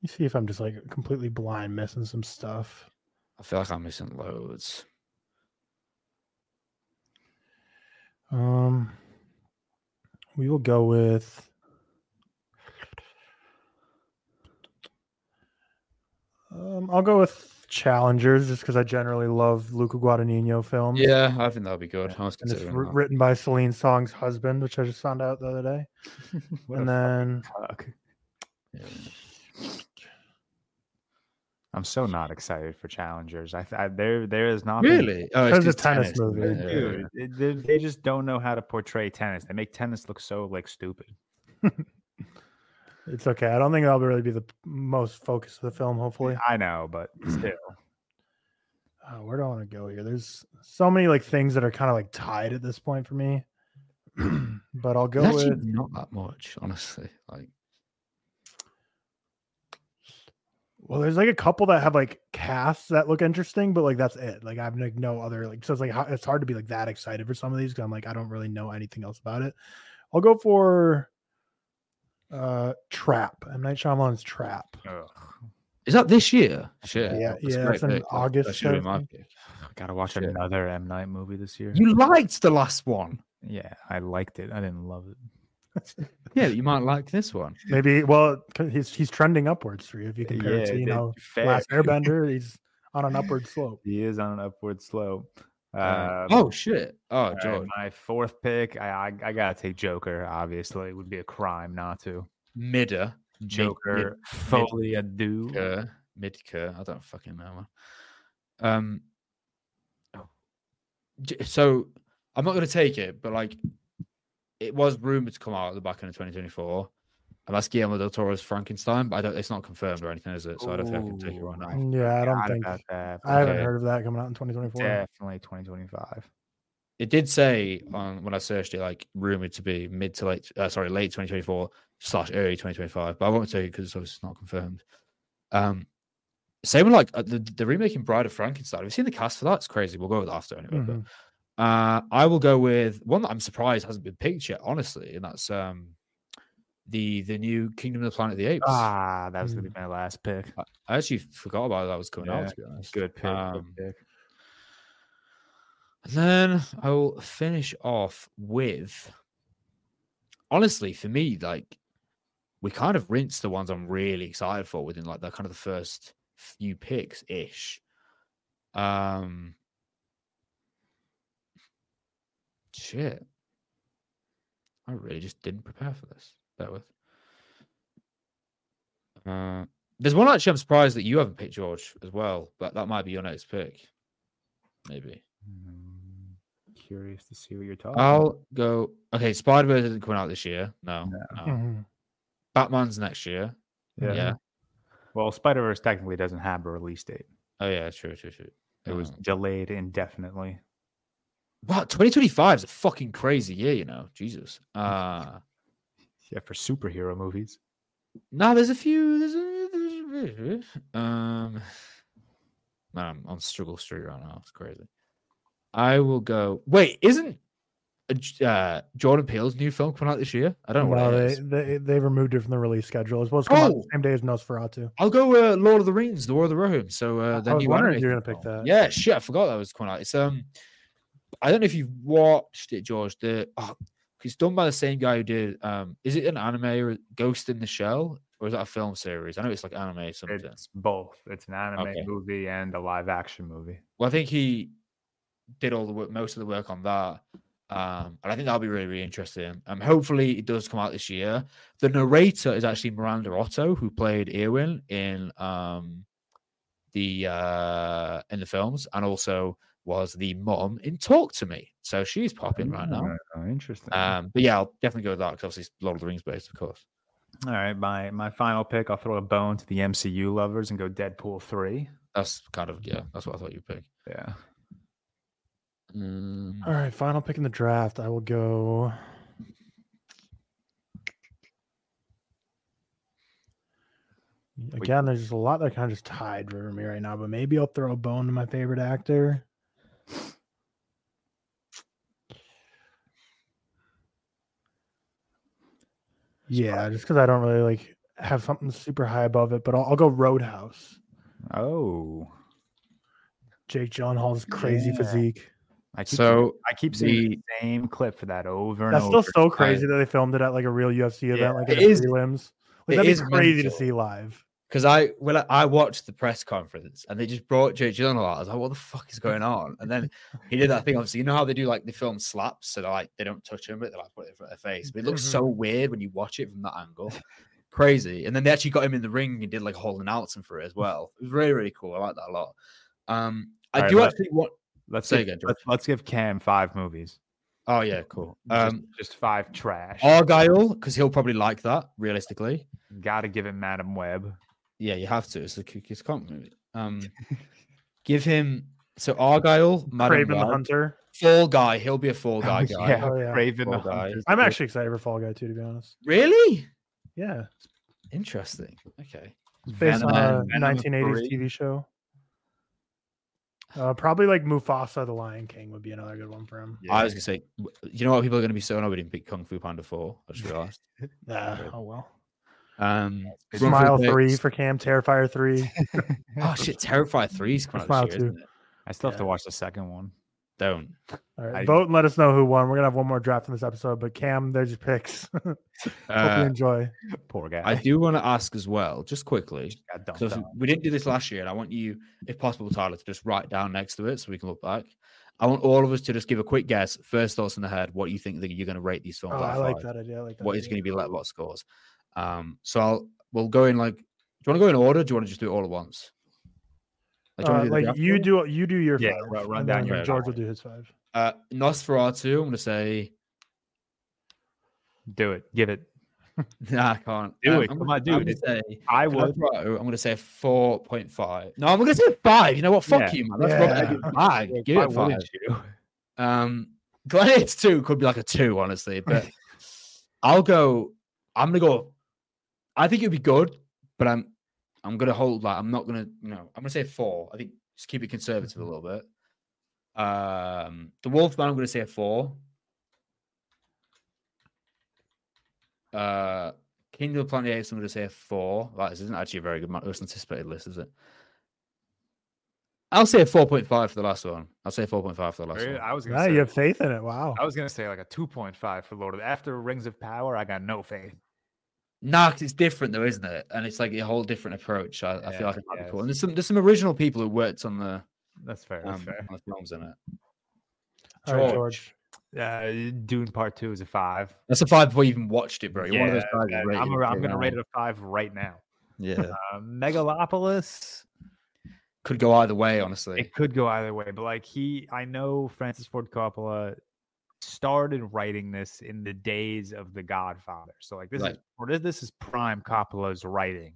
me see if I'm just like completely blind missing some stuff. I feel like I'm missing loads. Um, we will go with. Um, I'll go with Challengers just because I generally love Luca Guadagnino films. Yeah, I think that'll be good. I was and it's considering wr- that. written by Celine Song's husband, which I just found out the other day. [laughs] What and then. Yeah. I'm so not excited for challengers. I, I there there is not Really? Oh, Because it's it's a tennis isn't movie. it? Yeah, yeah, Dude, it- they, they just don't know how to portray tennis. They make tennis look so like stupid. it's okay. I don't think that'll really be the most focus of the film. Hopefully, I know, but [clears throat] still. uh, where do I want to go here? There's so many like things that are kind of like tied at this point for me. [clears throat] but I'll go with not that much, honestly. Like, well, there's like a couple that have like casts that look interesting, but like that's it. Like I have like no other like so it's like it's hard to be like that excited for some of these because I'm like I don't really know anything else about it. I'll go for uh Trap. M Night Shyamalan's Trap. Ugh. Is that this year? Shit. Yeah, that's a yeah, great it's in pick. August, That should have I my think. pick. Gotta watch Shit. another M Night movie this year. You liked the last one. Yeah, I liked it. I didn't love it. Yeah, you might like this one. Maybe Well, he's he's trending upwards for you if you compare it to you know fair. Last [laughs] Airbender. He's on an upward slope. He is on an upward slope. Uh, Um, oh shit! Oh, all right, George. my fourth pick. I, I I gotta take Joker. Obviously, it would be a crime not to. Midder. Joker, fully ado. Midker. Midker. I don't fucking know. Um. So I'm not going to take it, but like, it was rumored to come out at the back end of 2024. And that's Guillermo del Toro's Frankenstein, but I don't. It's not confirmed or anything, is it? So I don't think I can take it right now. Yeah, I don't think about that. I haven't Okay. heard of that coming out in 2024. Definitely 2025. It did say on when I searched it, like rumored to be mid to late, uh, sorry, late 2024 slash early 2025. But I won't take it because it's obviously not confirmed. Um, same with like uh, the, the remaking Bride of Frankenstein. Have you seen the cast for that? It's crazy. We'll go with that after anyway. but- Mhm. Uh, I will go with one that I'm surprised hasn't been picked yet, honestly, and that's um the the new Kingdom of the Planet of the Apes. Ah, that was gonna be my last pick. I actually forgot about that was coming Yeah, out. To be honest, Good pick. good Um, pick. And then I will finish off with honestly, for me, like we kind of rinsed the ones I'm really excited for within like the kind of the first few picks ish. Um shit. I really just didn't prepare for this. Bear with. Uh there's one actually I'm surprised that you haven't picked George as well, but that might be your next pick. Maybe. Mm, Curious to see what you're talking. I'll go. Okay, Spider Verse isn't coming out this year. No, No. no. [laughs] Batman's next year. about. Yeah. Well, Spider Verse technically doesn't have a release date. Oh yeah, true, true, true. It was Um, delayed indefinitely. What 2025 is a fucking crazy year, you know. Jesus. [laughs] Uh Yeah, for superhero movies. no, there's a few. There's a, um. [sighs] Man, I'm on struggle street right now. It's crazy. I will go. Wait, isn't uh, uh, Jordan Peele's new film coming out this year? I don't know No, what they, is. they they removed it from the release schedule. It's supposed to come out Oh! the same day as Nosferatu. I'll go uh, Lord of the Rings, The War of the Rohirrim. So uh, I was new wondering if you were animated gonna pick film. that. Yeah, shit, I forgot that was coming out. It's um, I don't know if you've watched it, George. The oh, it's done by the same guy who did um, is it an anime or Ghost in the Shell or is that a film series? I know it's like anime something. It's both. It's an anime Okay. movie and a live action movie. Well, I think he did all the work, most of the work on that. Um, and I think that'll be really, really interesting. Um, hopefully it does come out this year. The narrator is actually Miranda Otto, who played Éowyn in um the uh in the films, and also was the mom in Talk to Me. So she's popping right now. Oh, interesting. Um, but yeah, I'll definitely go with that because obviously it's Lord of the Rings based, of course. All right, my my final pick. I'll throw a bone to the MCU lovers and go Deadpool three. That's kind of yeah, that's what I thought you'd pick. Yeah. Mm, All right, final pick in the draft. I will go. Again, there's just a lot that kind of just tied for me right now, but maybe I'll throw a bone to my favorite actor. Yeah, just because I don't really like have something super high above it, but I'll, I'll go Roadhouse. Oh. Jake Gyllenhaal's crazy Yeah. physique. I keep So I keep seeing the same clip for that over and That's over. still so crazy that they filmed it at like a real UFC event, Yeah, like it in prelims. Like, it that'd be crazy to see live. Because I well I watched the press conference and they just brought Jake Gyllenhaal. out. I was like, what the fuck is going on? And then he did that thing. Obviously, you know how they do like the film slaps, so like they don't touch him, but they like put it in front of their face. But it looks so weird when you watch it from that angle. Crazy. And then they actually got him in the ring and did like a whole announcement for it as well. It was really really cool. I like that a lot. Um, I do actually want. Let's Say give, again, let's, let's give Cam five movies. Oh yeah, cool. Just, Um, just five trash. Argylle because he'll probably like that. Realistically, Got to give him Madame Web. Yeah, you have to. It's a it's a comp movie. Um, [laughs] give him so Argylle, Madam Kraven the Hunter. Fall Guy. He'll be a Fall [laughs] Guy guy. yeah, Oh, yeah. Kraven the Poor guy. Hunter's I'm actually excited for Fall Guy too, to be honest. Really Yeah, interesting. Okay, it's based Venom- on a Venom 1980s 3. TV show. Uh, probably like Mufasa, the Lion King, would be another good one for him. Yeah. I was gonna say, you know what? People are gonna be so annoyed we didn't pick Kung Fu Panda Four. I just realized. [laughs] Yeah. Oh well. Um, Good Run for the Smile three Picks. for Cam, Terrifier three. [laughs] Oh shit, Terrifier three's coming out Smile this year, two. isn't it? I still have to watch the second one. Don't. All right, I- vote and let us know who won. We're gonna have one more draft in this episode, but Cam, there's your picks. [laughs] Hope you Uh, enjoy. Poor guy. I do want to ask as well, just quickly, got dumped because on. we didn't do this last year, and I want you, if possible, Tyler, to just write down next to it so we can look back. I want all of us to just give a quick guess, first thoughts in the head, what you think that you're going to rate these films. Oh, I like five. that idea. I like that. What is idea. going to be let lot scores? Um, so I'll we'll go in like. Do you want to go in order? Do you want to just do it all at once? Like, do you Uh, do like you do you do your Yeah, five. run- run down then your George will do his five. Uh, Nosferatu. I'm going to say. Do it. Give it. [laughs] Nah, I can't. Do Um, it. I'm Come gonna- on, do I'm it. gonna say. I would. Nosferatu, I'm going to say four point five. No, I'm going to say five. You know what? Fuck Yeah. you, man. That's Yeah. Robert Eggers' bag. Give it five. you? Um, Gladiator two could be like a two, honestly, but [laughs] I'll go. I'm gonna go. I think it'd be good, but I'm I'm gonna hold like I'm not gonna you know I'm gonna say four. I think just keep it conservative a little bit. Um, the Wolfman, I'm gonna say a four. Uh, Kingdom of the Planet the Apes, I'm gonna say a four. Like, this isn't actually a very good most anticipated list, is it? I'll say a 4.5 for the last one. I'll say 4.5 for the last Really? one. I was gonna Yeah, say. you have faith in it. Wow. I was gonna say like a two point five for Lord of after Rings of Power. I got no faith. Nah, 'cause it's different though, isn't it? And it's like a whole different approach. I, I feel like it might yeah, be cool. And there's some there's some original people who worked on the That's fair. That's um, fair. on the films in it. All right, George. George. Uh, Dune Part Two is a five. That's a five before you even watched it, bro. You're one of those Yeah, guys. I'm, a, I'm gonna rate it a five right now. Yeah, Uh, Megalopolis. could go either way, honestly. It could go either way, but like he, I know Francis Ford Coppola started writing this in the days of The Godfather. So like this Right. is this, is prime Coppola's writing.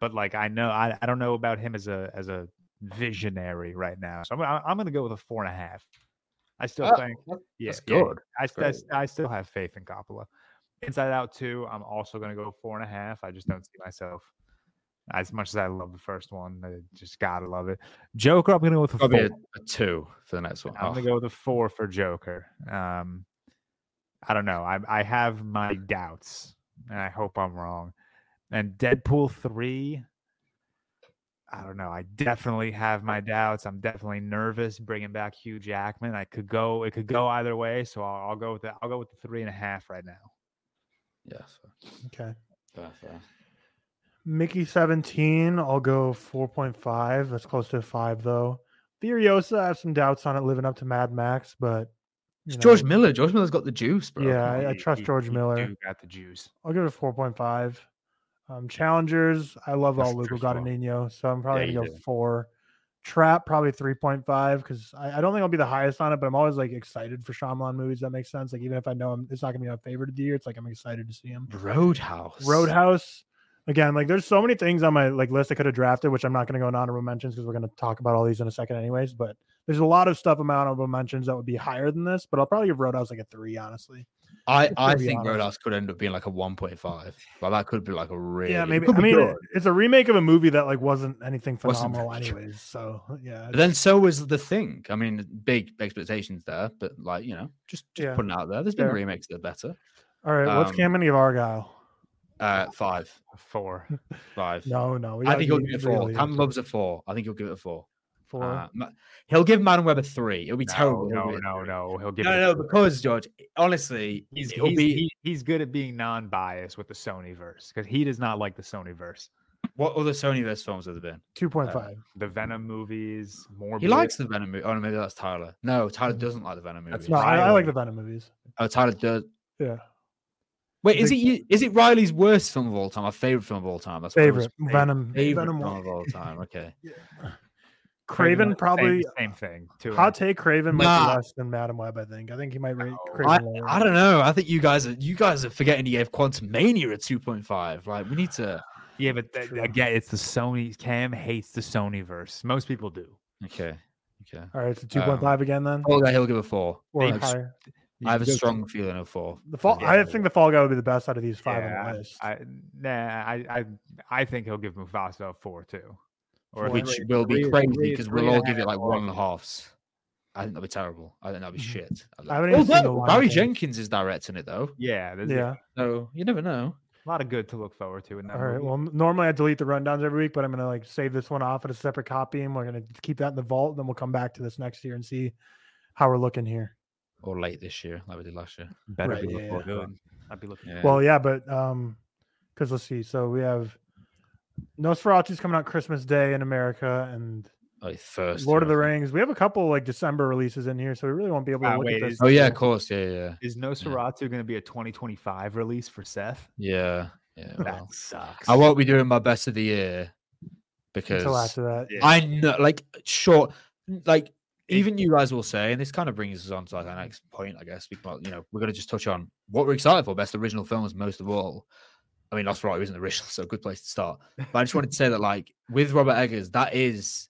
But like I know I, I don't know about him as a as a visionary right now. So I'm I'm, I'm gonna go with a four and a half. I still Oh, think yeah, that's yeah, good. I, I I still have faith in Coppola. Inside Out 2, I'm also going to go four and a half. I just don't see myself as much as I love the first one. I just gotta love it. Joker, I'm going to go with a four. A, a two for the next one. I'm Oh, going to go with a four for Joker. Um, I don't know. I I have my doubts, and I hope I'm wrong. And Deadpool three. I don't know. I definitely have my doubts. I'm definitely nervous bringing back Hugh Jackman. I could go. It could go either way. So I'll, I'll go with the. I'll go with the three and a half right now. yeah, Okay. fair, fair. Mickey 17, I'll go 4.5. That's close to a five, though. Furiosa, I have some doubts on it living up to Mad Max, but It's you George Miller. George Miller's got the juice, bro. Yeah, I- I trust he- George he Miller. got the juice. I'll give it a 4.5. Um, Challengers, I love That's all Luca truthful. Guadagnino, so I'm probably Yeah, gonna go do. four. Trap probably 3.5 because I, I don't think I'll be the highest on it, but I'm always like excited for Shyamalan movies. That makes sense. Like even if I know I'm, it's not gonna be my favorite of the year, it's like I'm excited to see him. Roadhouse. Roadhouse. Again, like there's so many things on my like list I could have drafted, which I'm not going to go in honorable mentions because we're going to talk about all these in a second, anyways. But there's a lot of stuff in my honorable mentions that would be higher than this, but I'll probably give Roadhouse like a three, honestly. I, I think honest. Roadhouse could end up being like a 1.5. but that could be like a really. yeah, maybe. I mean, good. it's a remake of a movie that like wasn't anything Wasn't phenomenal, anyways. So yeah, But then so was the thing. I mean, big expectations there, but like you know, just just Yeah. putting it out there. There's been Fair. remakes that are better. all right. What's um, Cam and Argylle? Uh, [laughs] five, Four. five. No, no. I think he'll give it four. really Cam loves a four. I think he'll give it a four. four. Uh, he'll give Madame Web a three. It'll be No, terrible. no, give it a no, no. He'll give no, it a no, two. because George, honestly, He's it'll he's, be he- he's good at being non-biased with the Sony verse because he does not like the Sony verse. what other Sony verse films have there been? Two point five. The Venom movies, more. He likes the Venom movie. Oh, no, maybe that's Tyler. No, Tyler Mhm. doesn't like the Venom movies. That's no, I, I like the Venom movies. Oh, Tyler does. Yeah, Wait, is it Big- it Riley's worst film of all time? Our favorite film of all time? That's what I was- favorite Venom. Favorite Venom. film of all time. [laughs] Okay. Kraven probably. same, same thing. Two. Hot take: Kraven might Nah. be less than Madame Web. I think. I think he might rate No. Kraven I, lower. I don't know. I think you guys are you guys are forgetting he gave Quantumania a two point five. Like we need to. [sighs] yeah, but th- again, it's the Sony. Cam hates the Sony verse. Most people do. Okay. Okay. All right, so um, two point five again then, Oh, yeah, he'll give a four. or I have, higher. I have a Because- strong feeling of four. The fall. Yeah. I think the Fall Guy would be the best out of these five Yeah, on the list. I, nah, I, I, I think he'll give Mufasa a four too. Or Four. three- Which will be three- crazy because we'll all give it like or- one and a halves. I think that'd be terrible. I think that'd be Mhm. shit. I haven't even seen the Although Barry Jenkins is directing it though, Yeah, yeah, so you never know. A lot of good to look forward to in that All right. movie. Well, normally I delete the rundowns every week, but I'm gonna like save this one off at a separate copy, and we're gonna keep that in the vault. And then we'll come back to this next year and see how we're looking here. Or late this year, like we did last year. better right, be yeah, looking yeah. good. I'd be looking. Yeah. Well, yeah, but um, because let's see. So we have Nosferatu's coming out Christmas Day in America, and like first. Lord of the year, I think. Rings. We have a couple like December releases in here, so we really won't be able to Ah, look wait, at this. is- Oh yeah, of course. Yeah, yeah, Is Nosferatu going to be a 2025 release for Seth? yeah, yeah. That sucks. I won't be doing my best of the year because until after that. Yeah. I know, like, short, like, even you guys will say, and this kind of brings us on to like our next point, I guess. Because you know, we're going to just touch on what we're excited for, best original films, most of all. I mean, Nosferatu isn't original, [laughs] so a good place to start. But I just wanted to say that, like, with Robert Eggers, that is,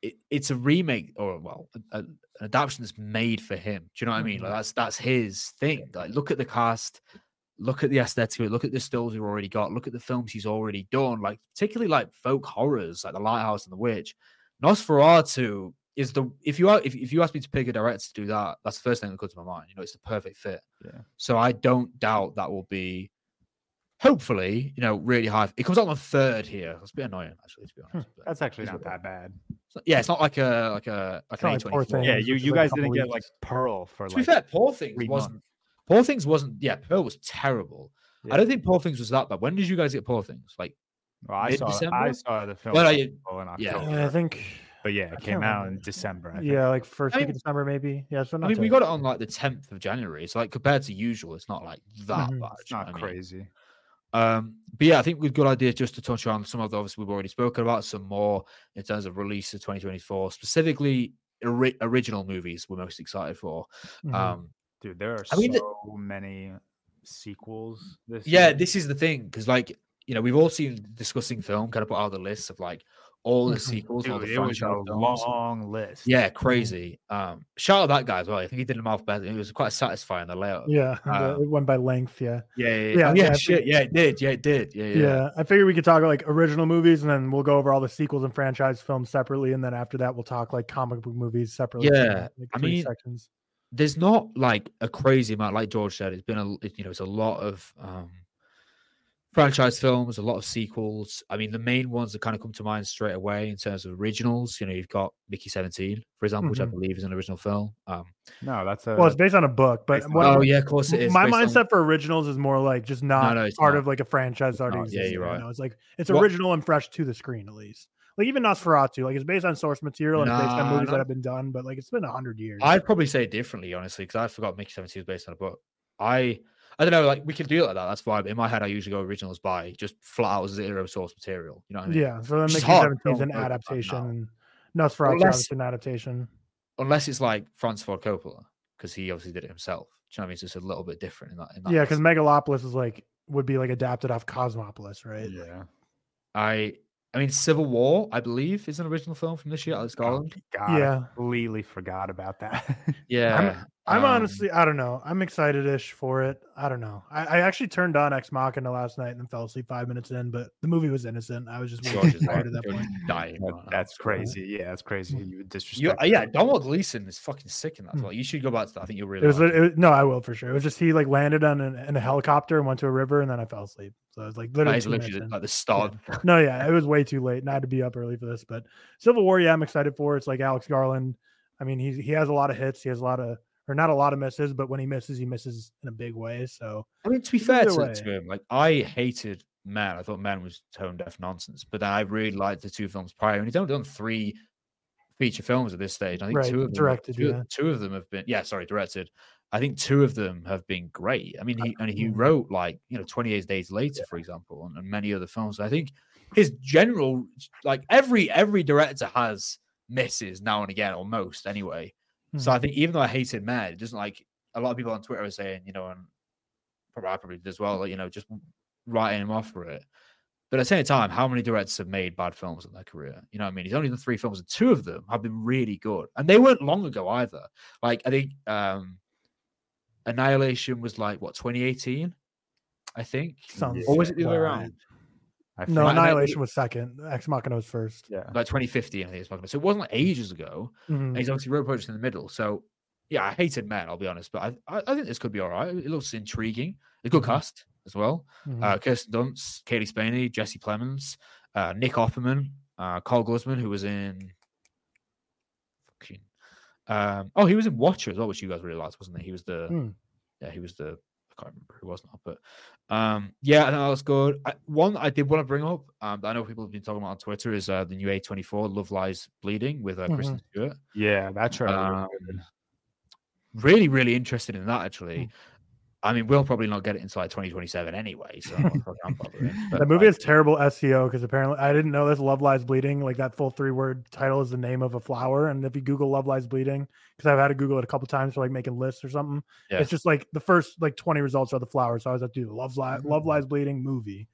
it, it's a remake or well, a, an adaptation that's made for him. Do you know what I mean? Mm-hmm. Like, that's that's his thing. Like, look at the cast, look at the aesthetic, look at the stills he's already got, look at the films he's already done. Like, particularly like folk horrors, like The Lighthouse and The Witch. Nosferatu is the if you are if, if you ask me to pick a director to do that, that's the first thing that comes to my mind. You know, it's the perfect fit. Yeah. So I don't doubt that will be hopefully, you know, really high. It comes out on third here. It's a bit annoying, actually, to be honest. but That's actually not that bad. it's yeah, it's not like a like a like It's an not like Poor A24. Things. Yeah, you you guys couple didn't get like. Pearl for To like. be fair, Poor Things three wasn't months. Poor Things wasn't yeah, Pearl was terrible. Yeah. I don't think Poor Things was that bad. When did you guys get Poor Things? Like Well, I saw I saw the film Well, I- festival in yeah. Yeah, I think. But yeah, it can't came out in. December. I think. Yeah, like first I week mean- of December, maybe. Yeah, so I mean, we got it on like the 10th of January. So like compared to usual, it's not like that Mhm. bad. it's do you know not what I mean? crazy. Um, but yeah, I think we've got ideas just to touch on some of the obviously we've already spoken about, some more in terms of release of 2024, specifically ori- original movies we're most excited for. Mhm. Um, Dude, there are I mean, the- so many sequels. This yeah, year. this is the thing because like you know we've all seen discussing film kind of put out the list of like all the Mhm. sequels, all Dude, the it was a films. long list. Yeah, crazy. Um, shout out that guy as well. I think he did them alphabetically. It was quite satisfying the layout. Yeah, the- uh, it went by length. Yeah. yeah, yeah, yeah. Yeah, Oh, yeah, yeah, shit. Yeah, it did. Yeah, it did. Yeah, yeah. yeah, I figured we could talk like original movies, and then we'll go over all the sequels and franchise films separately, and then after that, we'll talk like comic book movies separately. Yeah, like I mean, sections. there's not like a crazy amount like george said it's been a you know it's a lot of um franchise films a lot of sequels i mean the main ones that kind of come to mind straight away in terms of originals you know you've got mickey 17 for example which i Mhm. believe is an original film um No, that's a. Well, it's based on a book, but on- what, oh yeah of course it is my based on- mindset for originals is more like just not no, it's part not. of like a franchise that already not. Yeah, you're you right. know? It's like it's What- original and fresh to the screen at least. Like even Nosferatu, like it's based on source material and it's based on movies that have been done, but like it's been a hundred years. i'd probably say it differently honestly because i forgot mickey 17 was based on a book i I don't know, like we can do it like that. That's fine. But in my head, I usually go originals by just flat out zero source material. You know what I mean? yeah, so then Which is Mickey hard, Seventeen is an adaptation. now. and Nosferatu Unless- an adaptation. Unless it's like Francis Ford Coppola, because he obviously did it himself. Do you know what I mean? It's just a little bit different in that. In that Yeah, because aspect. Megalopolis is like would be like adapted off Cosmopolis, right? yeah. I, I mean, Civil War, I believe, is an original film from this year. Alex oh Garland. God, Yeah. I completely forgot about that. [laughs] Yeah, I'm um, honestly, I don't know. I'm excited-ish for it. I don't know. I, I actually turned on Ex Machina last night and then fell asleep five minutes in, but the movie was innocent. I was just way George is [laughs] tired at that point. dying. That- that's crazy. Yeah, that's crazy. You would You, disrespect. uh, yeah, Domhnall Gleeson is fucking sick in that. as Hmm. well. You should go back to that. I think you'll really. It was, like it was no, I will for sure. It was just he like landed on an, in a helicopter and went to a river, and then I fell asleep. So it was like literally, is literally minutes the- in. like the start. [laughs] No, yeah, it was way too late, and I had to be up early for this. But Civil War, yeah, I'm excited for. It's like Alex Garland. I mean, he he has a lot of hits. He has a lot of, or not a lot of misses, but when he misses, he misses in a big way. So I mean, to be fair to, to him, like I hated Men. I thought Men was tone deaf nonsense, but then I really liked the two films prior. And he's only done three feature films at this stage. I think Right, two of them, directed, two, yeah. two of them have been, yeah, sorry, directed. I think two of them have been great. I mean, he and he wrote like you know, Twenty Eight Days Later, for example, and, and many other films. I think his general, like every every director has misses now and again, or most anyway. So. I think even though I hated Mad, it doesn't like a lot of people on Twitter are saying, you know, and probably I probably did as well, like, you know, just writing him off for it. But at the same time, how many directors have made bad films in their career? You know what I mean? He's only done three films, and two of them have been really good. And they weren't long ago either. Like, I think um Annihilation was like what, 2018? I think. sounds Or was it the other way around? I No, Right, and I- Annihilation was second. Ex Machina was first. Yeah. Like 2015, I think it's talking. So it wasn't like ages ago. Mhm. And he's obviously wrote projects in the middle. So yeah, I hated men, I'll be honest, but I, I, I think this could be all right. It looks intriguing. A good Mhm. cast. as well. Mhm. Uh, Kirsten Dunst, Katie Spaeny, Jesse Plemons, uh, Nick Offerman, uh, Karl Glusman, who was in. fucking- Um, oh, he was in Watcher as well, which you guys really liked, wasn't he? He was the. Hmm. Yeah, he was the. I can't remember who was not, but um, yeah, I think that was good. I, one I did want to bring up, um, I know people have been talking about on Twitter is uh, the new A24 Love Lies Bleeding with uh, Kristen Stewart. Yeah, that's right. Um, really, really interested in that actually. I mean, we'll probably not get it until like 2027 anyway. So I'm bothering, [laughs] but, That movie has terrible SEO because apparently I didn't know this. Love Lies Bleeding, like that full three word title is the name of a flower. And if you Google Love Lies Bleeding, because I've had to Google it a couple times for like making lists or something, Yeah. it's just like the first like 20 results are the flowers. So I was like, dude, Love, Li- Love Lies Bleeding movie.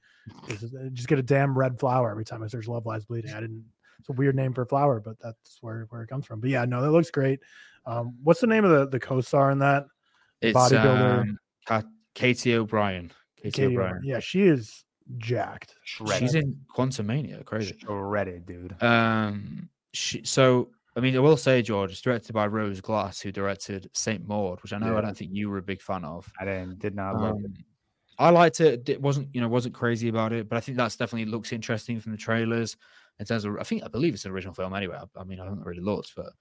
Is- just get a damn red flower every time I search Love Lies Bleeding. I didn't. It's a weird name for a flower, but that's where where it comes from. But yeah, no, that looks great. Um, what's the name of the the co-star in that? it's bodybuilder. um, Katy O'Brian. Katy, Katy O'Brian. O'Brian. Yeah, she is jacked. Shredded. She's in Quantumania. Crazy. shredded, dude. Um, she, so I mean, I will say, George, it's directed by Rose Glass, who directed Saint Maud, which I know I don't think you were a big fan of. I didn't did not love it. Um, I liked it. It wasn't, you know, wasn't crazy about it, but I think that's definitely looks interesting from the trailers. In terms of, I think I believe it's an original film anyway. I, I mean, I haven't really looked, but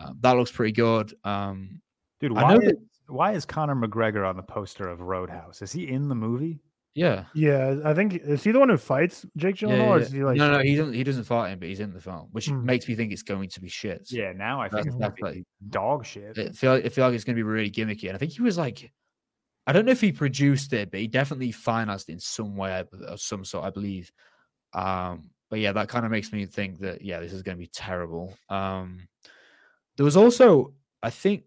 um, that looks pretty good. Um, Dude, I why know is, that- why is Conor McGregor on the poster of Roadhouse? Is he in the movie? yeah, Yeah, I think is he the one who fights Jake yeah, Gyllenhaal, yeah, or is he like no, no, he doesn't. He doesn't fight him, but he's in the film, which Hmm. makes me think it's going to be shit. Yeah, now I think That's it's gonna be definitely- dog shit. it feel like, it feel like it's going to be really gimmicky. And I think he was like, I don't know if he produced it, but he definitely financed it in some way I b- of some sort, I believe. Um, but yeah, that kind of makes me think that yeah, this is going to be terrible. Um, there was also, I think,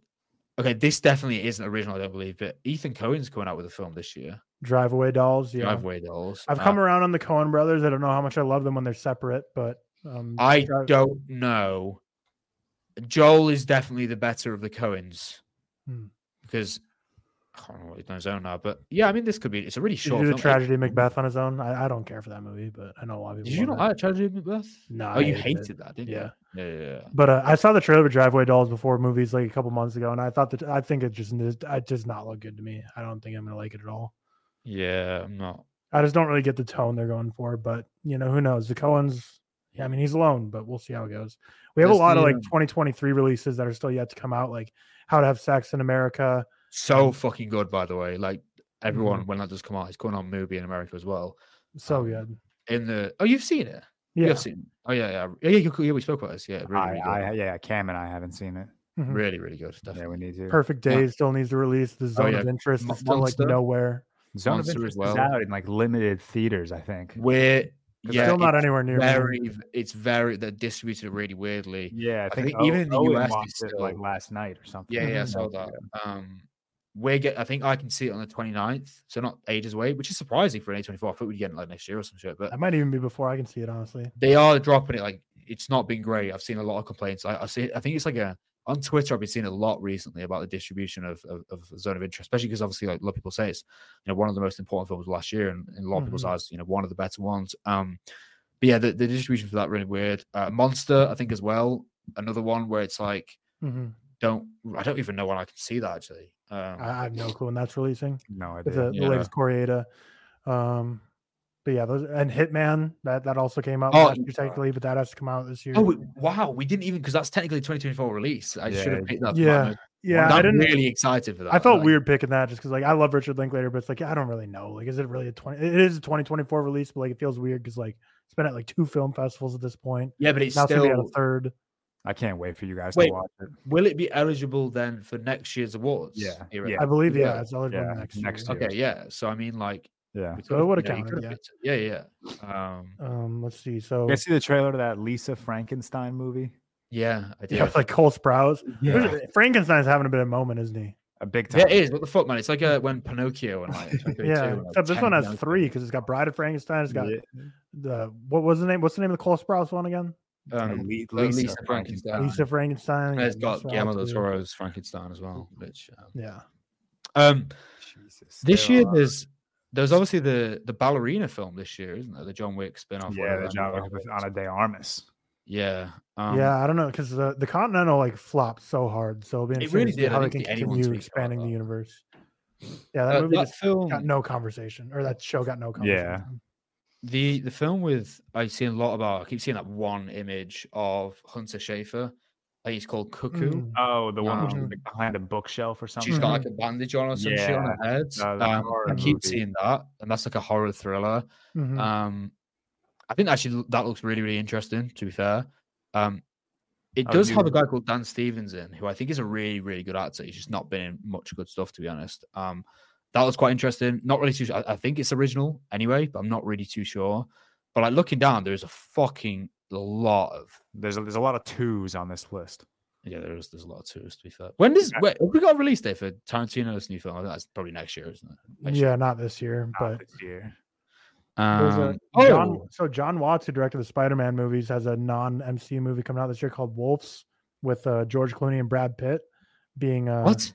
okay, this definitely isn't original, I don't believe, but Ethan Coen's coming out with a film this year, Drive Away Dolls? Yeah, Driveway Dolls. I've Uh, come around on the Coen brothers. I don't know how much I love them when they're separate, but um, I Drive- don't know. Joel is definitely the better of the Coens Hmm. because I can't remember what he's on his own now. But yeah, I mean, this could be. It's a really Did short. you do tragedy Macbeth on his own? I, I don't care for that movie, but I know a lot of people. Did you not like Tragedy Macbeth? No, Oh, you I hated that, didn't Yeah. you? Yeah, yeah, yeah. But uh, I saw the trailer for Driveway Dolls before movies like a couple months ago, and I thought that I think it just it does not look good to me. I don't think I'm gonna like it at all. Yeah, I'm not. I just don't really get the tone they're going for. But you know, who knows? The Coens. Yeah, I mean, he's alone, but we'll see how it goes. We have a lot of like um, 2023 releases that are still yet to come out, like How to Have Sex in America. So Um, fucking good, by the way. Like everyone, when that does come out, it's going on movie in America as well. So Um, good. In the oh, you've seen it? You Yeah. have seen. Oh yeah, yeah, yeah. yeah, you- yeah we spoke about this. Yeah, really, I, really. I, yeah, Cam and I haven't seen it. Mhm. really, really good. Yeah, we need to. Perfect Yeah. Still needs to release. The Zone yeah. of Interest Mo- is still like nowhere. Zone of Monster as Interest is out in like limited theaters, I think. We're yeah, still not anywhere near. me. very. It's very. They're distributed really weirdly. Yeah, I I think, think even in the Owen US watched it's it like last night or something. Yeah, yeah, I [laughs] saw that. Um, we get. I think I can see it on the 29th, so not ages away, which is surprising for an A24. I thought we'd get it like next year or some shit, but That might even be before I can see it. Honestly, they are dropping it. Like it's not been great. I've seen a lot of complaints. I, I see. I think it's like a on Twitter. I've been seeing a lot recently about the distribution of, of, of Zone of Interest, especially because obviously, like a lot of people say, it's you know one of the most important films last year, and in a lot of people's Mhm. eyes, you know, one of the better ones. Um, but yeah, the, the distribution for that really weird. Uh, Monster, I think as well. Another one where it's like hmm don't. I don't even know when I can see that actually. Um, I, have no clue when that's releasing. No idea. the, the Yeah. latest Kore-eda. Um, but yeah, those and Hitman that that also came out Oh, last year technically, but that has to come out this year. Oh wow, we didn't even because that's technically 2024 release. I should have picked that. yeah, yeah, I'm I didn't. really excited for that. I felt like- weird picking that just because like I love Richard Linklater, but it's like I don't really know. Like, is it really a twenty? It is a 2024 release, but like it feels weird because like it's been at like two film festivals at this point. Yeah, but it's Now it's be at a third. I can't wait for you guys Wait, to watch it. Will it be eligible then for next year's awards? Yeah, yeah. I believe yeah, Yeah, it's eligible yeah, next next year. year. Okay, yeah. So I mean, like, Yeah. So it would've could've- you know, you counted, could've picked it. Yeah, yeah. Um, Um, let's see. So You guys see the trailer to that Lisa Frankenstein movie? yeah, I did. yeah, with like Cole Sprouse. Yeah. Frankenstein's having a bit of a moment, isn't he? A big time. Yeah, it is. What the fuck, man? It's like uh, when Pinocchio and like. Yeah, and, like, except this one has Pinocchio. three because it's got Bride of Frankenstein. It's got Yeah. the what was the name? What's the name of the Cole Sprouse one again? Um, Lisa Lisa Frankenstein. Lisa Frankenstein. And it's got Nosferatu. Guillermo del Toro's Frankenstein as well. Which, um, Yeah, um, Jesus. this year are- there's there's obviously the the ballerina film this year, isn't there? The John Wick spin-off. Yeah, the John Wick with is. Ana de Armas. Yeah. Um, yeah. I don't know because the the Continental like flopped so hard. So it'll be It interesting really to see did. I how they can continue expanding the universe. Yeah, that Uh, movie that just film, got no conversation, or that show got no conversation. The the film with I've seen a lot about. I keep seeing that one image of Hunter Schafer. I think it's called Cuckoo. Mm. Oh, the one which is Um, like behind a bookshelf or something. She's got like a bandage on or some shit on her head. uh, the Um, I keep movie. seeing that, and that's like a horror thriller. Mhm. Um, I think actually that looks really, really interesting. To be fair, um, it Oh, does have a guy called Dan Stevens in, who I think is a really, really good actor. He's just not been in much good stuff, to be honest. Um, that was quite interesting. Not really too. su- I, I think it's original anyway, but I'm not really too sure. But like looking down, there's a fucking lot of There's a, there's a lot of twos on this list. yeah. There's there's a lot of tours. To be fair, when does wait, have we got a release date for Tarantino's new film? I think That's probably next year, isn't it? Next year. yeah, not this year, Not but this year. there's a Um, oh, Jon, so Jon Watts, who directed the Spider-Man movies, has a non-MCU movie coming out this year called Wolves with uh, George Clooney and Brad Pitt being uh, what?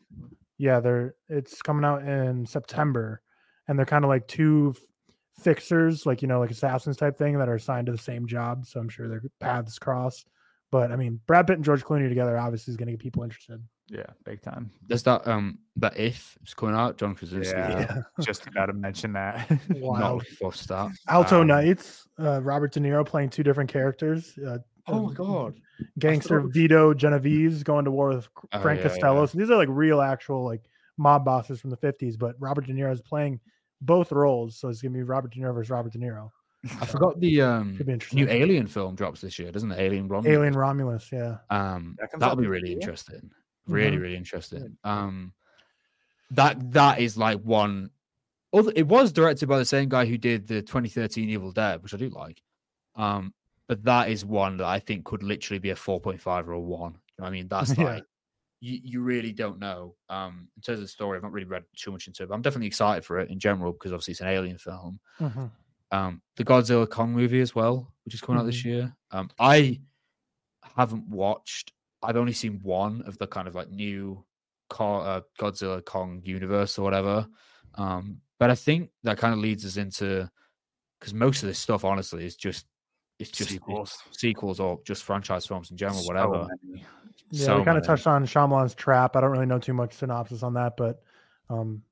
Yeah, they're it's coming out in September, and they're kind of like two f- fixers, like you know, like assassins type thing that are assigned to the same job. So I'm sure their paths cross. But I mean, Brad Pitt and George Clooney together obviously is going to get people interested. Yeah, big time. There's that um that if it's coming out, John Krasinski. Yeah. [laughs] Just about to mention that. [laughs] Not Wild. looking that. Alto Um, Knights, uh, Robert De Niro playing two different characters. Uh, Oh my uh, god. Gangster thought- Vito Genovese going to war with Oh, Frank yeah, Costello. yeah. So these are like real, actual like mob bosses from the 50s. But Robert De Niro is playing both roles, so it's gonna be Robert De Niro versus Robert De Niro. I forgot the um be new. Alien film drops this year, doesn't it? Alien Romulus. Alien Romulus, yeah. Um, that that'll be really year? interesting. Really, Mhm. really interesting. Um, that that is like one. Other, it was directed by the same guy who did the 2013 Evil Dead, which I do like. Um, but that is one that I think could literally be a 4.5 or a one. You know what I mean, [laughs] that's Yeah. like you, you really don't know. Um, in terms of the story, I've not really read too much into it, but I'm definitely excited for it in general because obviously it's an alien film Mhm. um, the Godzilla Kong movie as well, which is coming out this year. Um, I haven't watched. I've only seen one of the kind of like new Ko- uh, Godzilla Kong universe or whatever. Um, but I think that kind of leads us into because most of this stuff, honestly, is just it's just Sequels. sequels, sequels or just franchise films in general, So whatever. many. Yeah, So we kind of touched on Shyamalan's Trap. I don't really know too much synopsis on that, but um,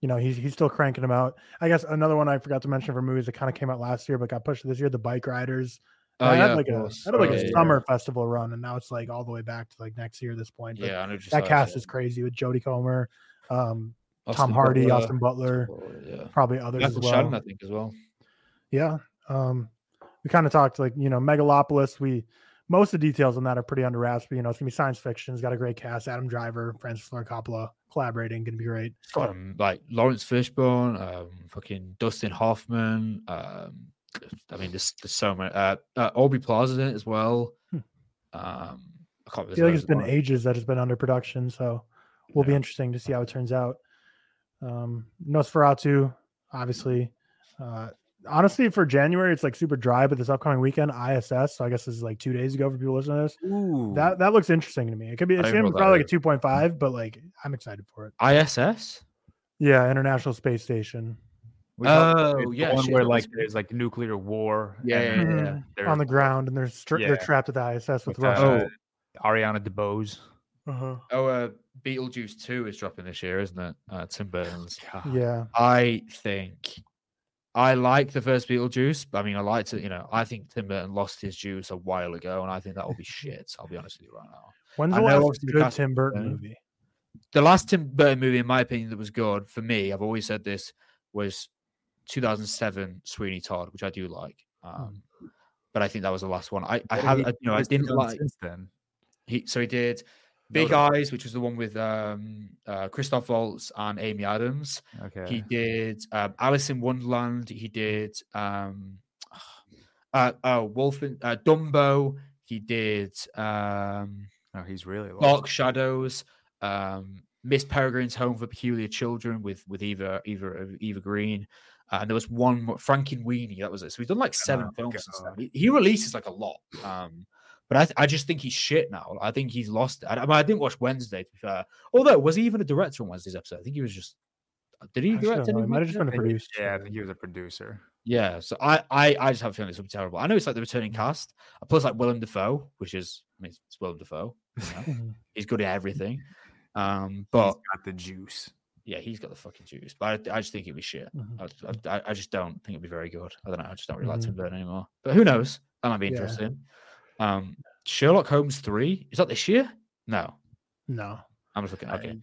you know, he's he's still cranking them out. I guess another one I forgot to mention for movies that kind of came out last year but got pushed this year, The Bike Riders. Oh That yeah, had like a had like Oh, a yeah, yeah. summer festival run, and now it's like all the way back to like next year at this point. But Yeah, just that cast yeah. is crazy with Jodie Comer, um, Tom Hardy, Butler, Austin Butler, yeah. probably others as Michael well. Shannon, I think, as well. Yeah. Um, we kind of talked like, you know, Megalopolis. We most of the details on that are pretty under wraps, but you know, it's gonna be science fiction. It's got a great cast. Adam Driver, Francis Ford Coppola collaborating, gonna be great. Um, like Laurence Fishburne, um, fucking Dustin Hoffman. Um, I mean, there's, there's so many. Uh, uh, Aubrey Plaza's in it as well. Hmm. Um, I can't I feel like it's been eight. ages that it's been under production, so will be interesting to see how it turns out. Um, Nosferatu, obviously. Uh, honestly, for January, it's like super dry, but this upcoming weekend, ISS. So I guess this is like two days ago for people listening to this. Ooh. That that looks interesting to me. It could be it's gonna be probably like a two point five, but like I'm excited for it. ISS. Yeah, International Space Station. We Oh, it, the yeah, one shit, where like there's like nuclear war. Yeah, and yeah, then yeah. Mhm. on the ground, and they're str- they're trapped at the ISS with with, Russia. uh, Ariana DeBose. Uh-huh. Oh, uh, Beetlejuice Two is dropping this year, isn't it? Uh, Tim Burton's. God. Yeah, I think I like the first Beetlejuice. I mean, I liked it. You know, I think Tim Burton lost his juice a while ago, and I think that will be shit. I'll be honest with you right now. when's I the last good Tim Burton Yeah. movie? the last Tim Burton movie, in my opinion, that was good for me, I've always said this, was 2007 Sweeney Todd, which I do like. Um, but I think that was the last one. I, I have, you know, I didn't like. since then. He so he did Big Notable. Eyes, which was the one with um, uh, Christoph Waltz and Amy Adams. Okay. He did um, Alice in Wonderland. He did um, [sighs] uh, oh Wolf in, uh, Dumbo. He did um, oh, he's really lost. Dark Shadows, um, Miss Peregrine's Home for Peculiar Children with with Eva Eva Eva Green, uh, and there was one Frankenweenie. That was it. So he's done like seven Oh, films. He, he releases like a lot, um, but I th- I just think he's shit now. I think he's lost it. I, I mean, I didn't watch Wednesday to be fair. Although was he even a director on Wednesday's episode? I think he was just. Did he I direct don't know. He might have just been a I think- producer. Yeah, I think he was a producer. Yeah, so I, I, I just have a feeling it's gonna be terrible. I know it's like the returning cast, uh, plus like Willem Dafoe, which is I mean it's Willem Dafoe. you know, [laughs] Mhm. He's good at everything. Um, He's but got the juice. yeah, he's got the fucking juice. But I, I just think it'd be shit. Mhm. I, I, I just don't think it'd be very good. I don't know. I just don't really like Mhm. Tim Burton anymore. But who knows? That might be Yeah. Interesting. Um, Sherlock Holmes three is that this year? No, No. I'm just looking. Okay,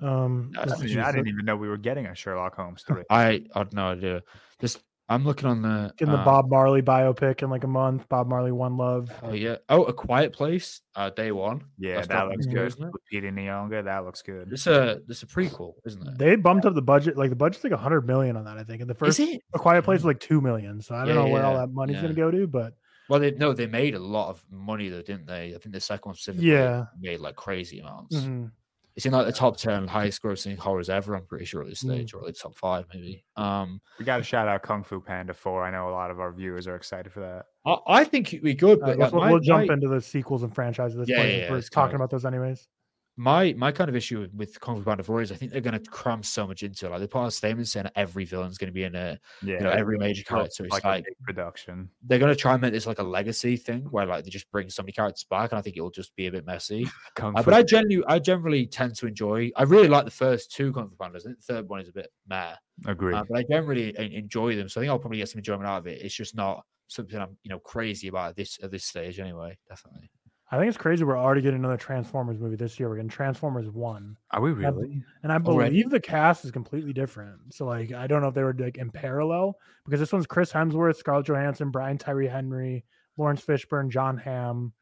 Um, No, I, mean, I didn't even know we were getting a Sherlock Holmes three. I I had no idea. Just I'm looking on the getting the um, Bob Marley biopic in like a month. Bob Marley One Love. Oh yeah. Oh, A Quiet Place. Uh, day one. Yeah, That's that looks good. isn't it? Lupita Nyong'o, that looks good. It's a it's a prequel, isn't it? They bumped up the budget. Like the budget's like a hundred million on that, I think. And the first Is it? A Quiet Place was like two million. So I don't Yeah, know where all that money's yeah. gonna go to, but Well, they no, they made a lot of money though, didn't they? I think the second one specifically Yeah. made like crazy amounts. mhm. It's in like the top ten highest grossing horrors ever. I'm pretty sure at this Mm. stage, or like top five maybe. Um, We got to shout out Kung Fu Panda 4. I know a lot of our viewers are excited for that. I, I think it'd be good, but guess like, we'll, my, we'll jump my, into the sequels and franchises. At this Yeah, point. yeah, yeah, We're talking kinda- about those anyways. My my kind of issue with, Kung Fu Panda 4 is I think they're going to cram so much into it. Like they put out a statement saying every villain's going to be in a Yeah, You know, every major character. It's like, like, a big production. they're going to try and make this like a legacy thing where like they just bring so many characters back, and I think it'll just be a bit messy. [laughs] Uh, but I generally, I generally tend to enjoy. I really like the first two Kung Fu Pandas. I think the third one is a bit meh, agree. uh, but I generally en- enjoy them. So I think I'll probably get some enjoyment out of it. It's just not something I'm, you know, crazy about at this at this stage. Anyway, definitely. I think it's crazy. We're already getting another Transformers movie this year. We're getting Transformers One, Are we really? and I believe Already? the cast is completely different. So like, I don't know if they were like in parallel because this one's Chris Hemsworth, Scarlett Johansson, Brian Tyree Henry, Laurence Fishburne, Jon Hamm.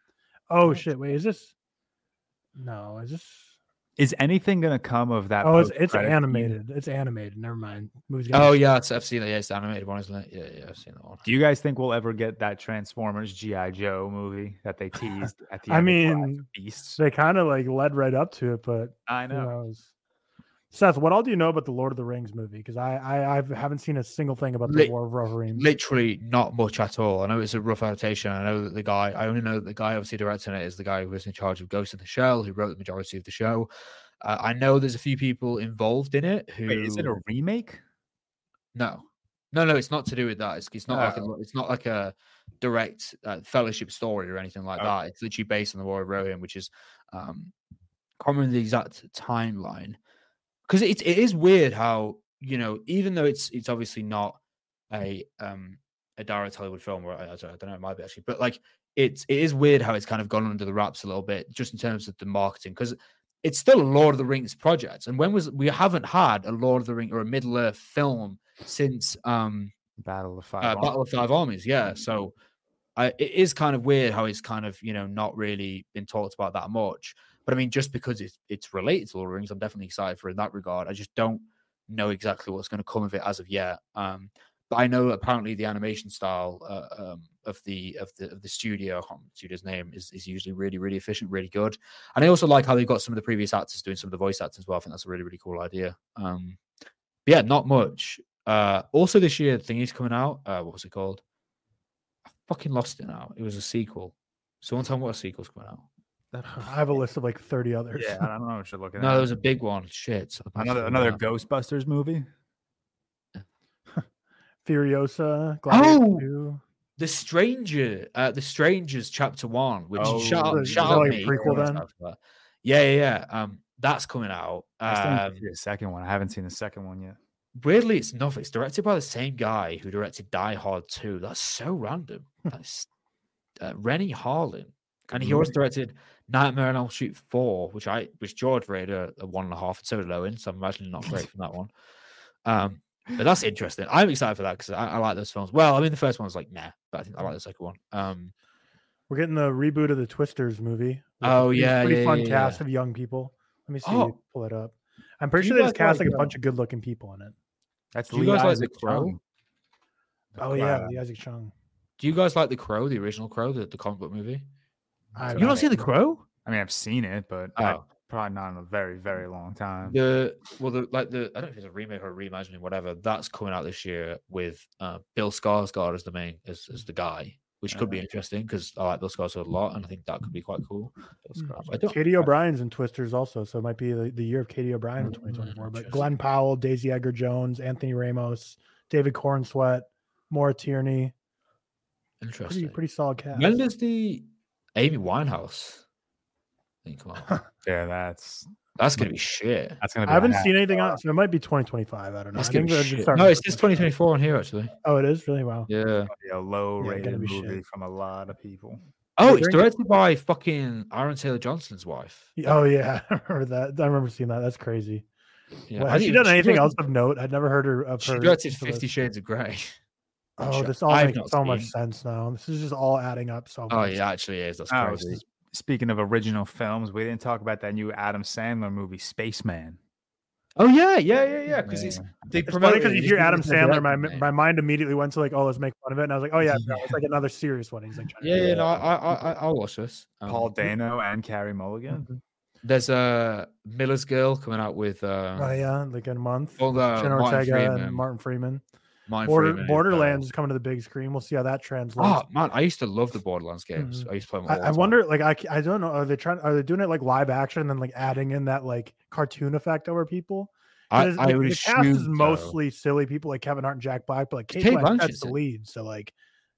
Oh shit! Wait, is this? No, is this? Is anything going to come of that? Oh, it's it's animated. It's animated. Never mind. Movie's Oh be- yeah, it's, I've seen it. Yeah, it's the animated one, isn't it? Yeah, yeah, I've seen that one. Do you guys think we'll ever get that Transformers GI Joe movie that they teased at the I end? of of mean, Beasts. they kind of like led right up to it, but I who know. Knows? Seth, what all do you know about the Lord of the Rings movie? Because I, I I haven't seen a single thing about the Lit- War of Rohirrim. Literally not much at all. I know it's a rough adaptation. I know that the guy. I only know that the guy obviously directing it is the guy who was in charge of Ghost in the Shell, who wrote the majority of the show. Uh, I know there's a few people involved in it who. Wait, is it a remake? No, no, no. It's not to do with that. It's, it's not like a, Oh. it's not like a direct uh, fellowship story or anything like Okay. that. It's literally based on the War of Rohirrim, which is um, can't remember the exact timeline because it, it is weird how you know even though it's it's obviously not a um a direct Hollywood film or I, I don't know it might be actually but like it's it is weird how it's kind of gone under the wraps a little bit just in terms of the marketing because it's still a Lord of the Rings project and when was we haven't had a Lord of the Ring or a Middle Earth film since um Battle of Five. uh, Armies. Battle of Five Armies yeah so I, it is kind of weird how it's kind of you know not really been talked about that much but I mean, just because it's it's related to Lord of the Rings, I'm definitely excited for in that regard. I just don't know exactly what's going to come of it as of yet. Um, but I know apparently the animation style uh, um, of the of the of the studio, I can't studio's name, is, is usually really really efficient, really good. And I also like how they've got some of the previous actors doing some of the voice acting as well. I think that's a really really cool idea. Um, yeah, not much. Uh, also this year, the thing is coming out. Uh, what was it called? I fucking lost it now. It was a sequel. Someone tell me what a sequel's coming out. [laughs] I have a list of like 30 others. Yeah, I don't know what you're looking No, at. there was a big one. Shit. so I another forgot. another Ghostbusters movie. [laughs] Furiosa, Gladiator Oh! 2. The Stranger, uh, The Strangers Chapter One, which Oh, shout the- out, is shout that out like a me. prequel then? hyped for that. Yeah, yeah, yeah. Um, that's coming out. I still need to Um, the second one. I haven't seen the second one yet. weirdly, it's nothing. It's directed by the same guy who directed Die Hard 2. That's so random. [laughs] That's uh, Renny Harlin, and he also directed Nightmare on Elm Street 4, which I which George rated a, a one and a half, and so did Owen. So I'm imagining not great from that one. Um, but that's interesting. I'm excited for that because I, I like those films. Well, I mean, the first one was like nah, but I think I like the second one. Um, We're getting the reboot of the Twisters movie. Oh, a pretty- yeah, pretty yeah, fun yeah, cast yeah. of young people. Let me see. Oh. Pull it up. I'm pretty Do sure you they just cast like, like a uh, bunch of good looking people in it. That's Do you guys like The Isaac Crow? Chung. Oh yeah, the Isaac Chung. do you guys like The Crow, the original Crow, the, the comic book movie? I've You not not seen The. Crow? I mean, I've seen it, but I- Oh. probably not in a very, very long time. The well, the like the I don't know if it's a remake or a reimagining, whatever. That's coming out this year with uh, Bill Skarsgård as the main as, as the guy, which could be interesting because I like Bill Skarsgård a lot, and I think that could be quite cool. Bill I don't, Katy O'Brian's in Twisters also, so it might be the, the year of Katy O'Brian in Mm, 2024. But. Glen Powell, Daisy Edgar Jones, Anthony Ramos, David Corenswet, Maura Tierney, interesting. pretty pretty solid cast. When does the Amy Winehouse thing come on. Yeah, that's That's gonna be shit. That's gonna. Be I haven't seen anything on, so it might be 2025. I don't know. That's I gonna think be they're just shit. No, to it says push it. 2024 on here actually. Oh, it is really wow. Yeah. be a low Yeah, rated gonna movie shit. from a lot of people. Oh, it's during- directed by fucking Aaron Taylor Johnson's wife. Oh yeah, [laughs] I remember that. I remember seeing that. That's crazy. Yeah, Well, has she done anything directed- else of note? I'd never heard her of She her. directed Fifty. Shades of Grey. [laughs] Oh, which this all I've makes not so much sense now. This is just all adding up so much. Oh, yeah, actually is. That's Oh, crazy. speaking of original films, we didn't talk about that new Adam Sandler movie, Spaceman. Oh yeah, yeah, yeah, yeah. Because it's Yeah. they It's funny promoted because you hear Adam Sandler, my director's my mind immediately went to like, oh, let's make fun of it, and I was like, oh yeah, no, it's like [laughs] another serious one. He's like, trying Yeah, do. yeah. No, I, I, I, I'll watch this. Um, Paul Dano and Carey Mulligan. There's a Miller's Girl coming out with uh, Oh yeah, like in a month. all the Martin Ortega Freeman. and Martin Freeman. Martin Border, uh, Borderlands is coming to the big screen. We'll see how that translates. Oh man, I used to love the Borderlands games. Mhm. I used to play them. I, I wonder, like, I, I don't know. Are they trying? Are they doing it like live action and then like adding in that like cartoon effect over people? I, I like, would the cast is assume so. mostly silly people like Kevin Hart and Jack Black, but like Cate, Cate Blanchett's the lead. So like,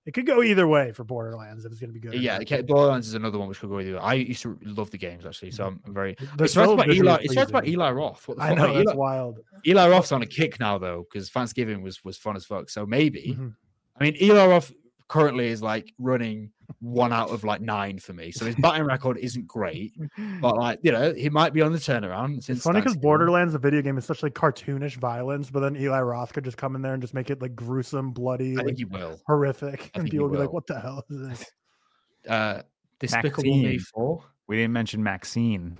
it could go either way for Borderlands if it's gonna be good. Yeah, okay, Borderlands is another one which could go with you. I used to love the games actually, so I'm very. They're It's so about Eli. It's about. Eli Roth. What the I fuck? know Like, that's Eli, wild. Eli Roth's on a kick now though, because Thanksgiving was was fun as fuck. So maybe. Mhm. I mean, Eli Roth currently is like running one out of like nine for me. So his batting [laughs] record isn't great, [laughs] but like you know, he might be on the turnaround. Since It's funny because Borderlands, the video game, is such like cartoonish violence, but then Eli Roth could just come in there and just make it like gruesome, bloody, I like think he will. horrific, I and think he people would be like, "What the hell is this?" [laughs] Uh, Despicable Me Four. We didn't mention MaXXXine.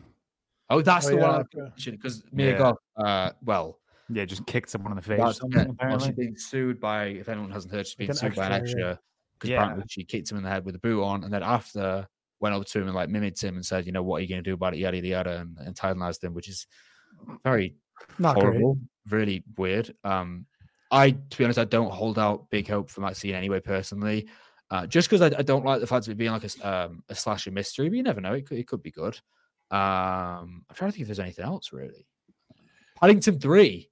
Oh, that's Oh, the one yeah, I okay. mentioned because Mia Yeah. Goth. Uh, well, Yeah, just kicked someone in the face. or that's, yeah, well, apparently. she's being sued by. If anyone hasn't heard, she's being an sued by an extra, yeah. extra because Yeah. apparently she kicked him in the head with a boot on, and then after went over to him and like mimicked him and said, "You know what are you going to do about it?" Yada yada yada, and antagonized him, which is very Not great. horrible, really weird. Um, I, to be honest, I don't hold out big hope for MaXXXine anyway, personally. Uh, just because I, I don't like the fact of it being like a, um, a slasher mystery, but you never know. It could, it could be good. Um, I'm trying to think if there's anything else really. Paddington 3.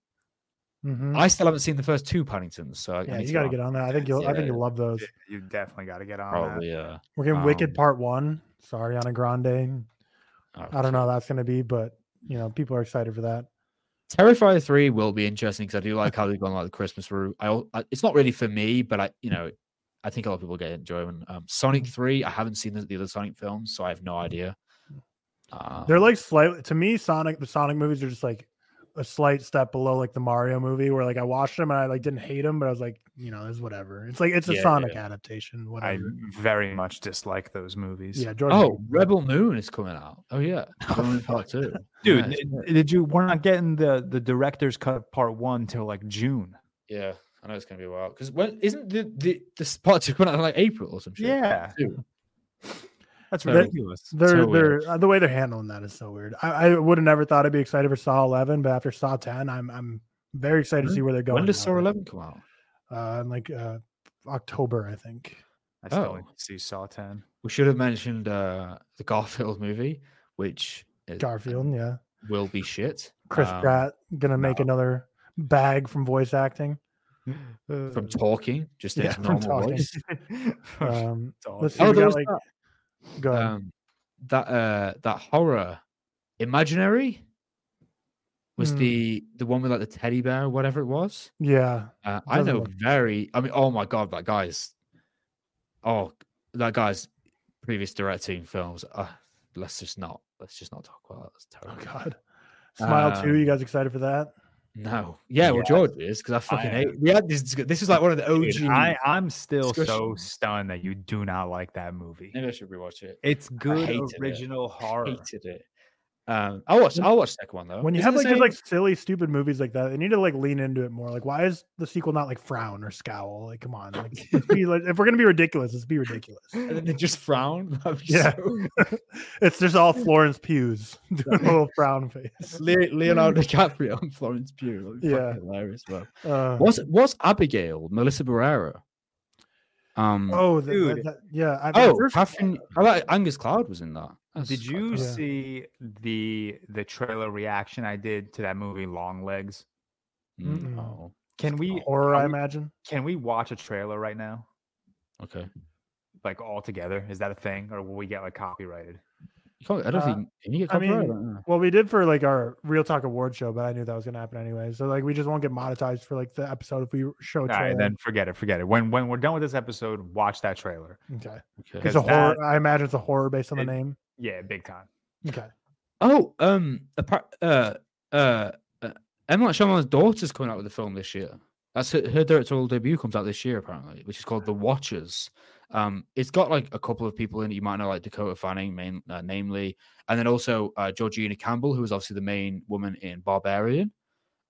Mhm. I still haven't seen the first two Paddingtons, so I- I Yeah, you to got to get on that. I think you'll. I think you'll love those. Yeah, you definitely got to get on probably. Uh, We're getting Um, Wicked Part One. Sorry, Ariana Grande. oh, I don't know how that's going to be, but you know, people are excited for that. Terrifier 3 will be interesting because I do like how they've gone like the Christmas route. I, I it's not really for me, but I you know I think a lot of people get enjoyment. Um, Sonic 3, I haven't seen the, the other Sonic films, so I have no idea. Uh, They're like slightly to me. Sonic the Sonic movies are just like a slight step below like the Mario movie, where like I watched them and I like didn't hate them, but I was like, you know, it's whatever. It's like it's a Yeah, Sonic yeah. adaptation. I very much dislike those movies. yeah, Jordan. oh, hates. Rebel Moon is coming out. Oh yeah, [laughs] Rebel Moon Part Two. Dude, Nice. did, did you? We're not getting the the director's cut of part one till like June. yeah, I know it's gonna be a while because when isn't the the this Part Two coming out in like April or some shit? Yeah, Two. That's ridiculous. They're so they're weird. uh, the way they're handling that is so weird. I, I would have never thought I'd be excited for Saw 11, but after Saw 10, I'm I'm very excited to see where they're going. When does now. Saw Eleven come out? Uh, in like uh, October, I think. I still Oh. need to see Saw ten. We should have mentioned uh, the Garfield movie, which is- Garfield, yeah. will be shit. Chris Um, Pratt gonna make no. another bag from voice acting. from talking, just in Yeah, his normal voice. [laughs] Um, Dog. let's see. Oh, we there got was like that, go ahead. um, that uh, that horror, imaginary, was Hmm. the the one with like the teddy bear whatever it was. yeah, Uh, I know look- very. I mean, oh my god, that guy's. Oh, that guy's previous directing films. Uh, let's just not. Let's just not talk about that. That's terrible. oh god. Smile. Um, You guys excited for that? No. Yeah, well, George is because I fucking am. hate. We had this. This is like one of the OG. Dude, I I'm still so stunned that you do not like that movie. Maybe I should rewatch it. It's good hated it. original horror. Hated it. Um, I'll watch. I'll watch the second one though. When you Isn't have like these same- like silly, stupid movies like that, they need to like lean into it more. Like, why is the sequel not like frown or scowl? Like, come on, like, [laughs] be, like if we're gonna be ridiculous, let's be ridiculous. and then they just frown. [laughs] Yeah. so- [laughs] it's just all Florence Pugh's doing a little frown face. Le- Leonardo DiCaprio and Florence Pugh. That'd Yeah. hilarious. Bro. Uh, What's what's Abigail Melissa Barrera? Um. oh, the, Dude. that- that- yeah. I, oh, first- Catherine. I like Angus Cloud was in that. That's Did you cool. See the the trailer reaction I did to that movie Longlegs? Mm, Mm-mm. Oh, Can we horror? I can we- imagine. can we watch a trailer right now? okay. Like all together? Is that a thing? Or will we get like copyrighted? I don't Uh, think can you get I mean, copyright? I don't know. Well, we did for like our ReelTok Award show, but I knew that was gonna happen anyway. So like, we just won't get monetized for like the episode if we show a All then forget it. Forget it. When when we're done with this episode, watch that trailer. okay, Okay. it's Because a horror. that- I imagine it's a horror based on the name. Yeah, big time. Okay, Oh, um, apart, uh, uh, uh, M. Night Shyamalan's daughter's coming out with a film this year. That's her, her directorial debut comes out this year apparently, which is called The Watchers. Um, it's got like a couple of people in it you might know, like Dakota Fanning, main, uh, namely, and then also uh, Georgina Campbell, who is obviously the main woman in Barbarian.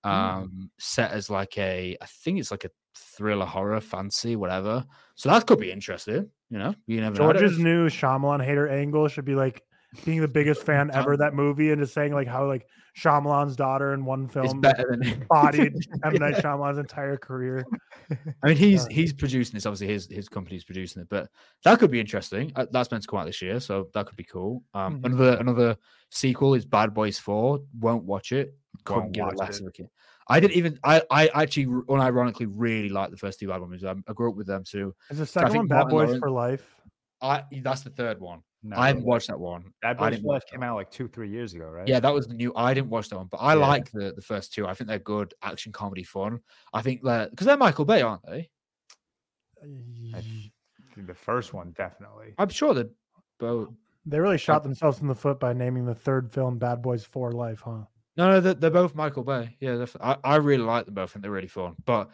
Um, set as like a, I think it's like a thriller, horror, fancy, whatever. So that could be interesting. You know, you never know. I don't George's new Shyamalan hater angle should be like being the biggest [laughs] fan ever of that movie and just saying like how like Shyamalan's daughter in one film better than bodied [laughs] M Night Shyamalan's entire career. [laughs] I mean, he's he's producing this. Obviously, his his company's producing it, but that could be interesting. Uh, That's meant to come out this year, so that could be cool. Um, Mhm. Another another sequel is Bad Boys Four. Won't watch it. Couldn't Won't give less of a kid. I didn't even. I I actually r- unironically really like the first two Bad Boys movies. I, I grew up with them too. Is the second one Bad Boys Lawrence- for Life? I that's the third one. No, I haven't watched that one. Bad I Boys didn't for Life came out like two, three years ago, right? Yeah, that was the new. I didn't watch that one, but I Yeah. like the the first two. I think they're good action comedy fun. I think they're because they're Michael Bay, aren't they? The first one, definitely. I'm sure they're both. They really shot themselves in the foot by naming the third film Bad Boys for Life, huh? No, no, they're, they're both Michael Bay. Yeah, they're, f- I, I really like them both. I think they're really fun. But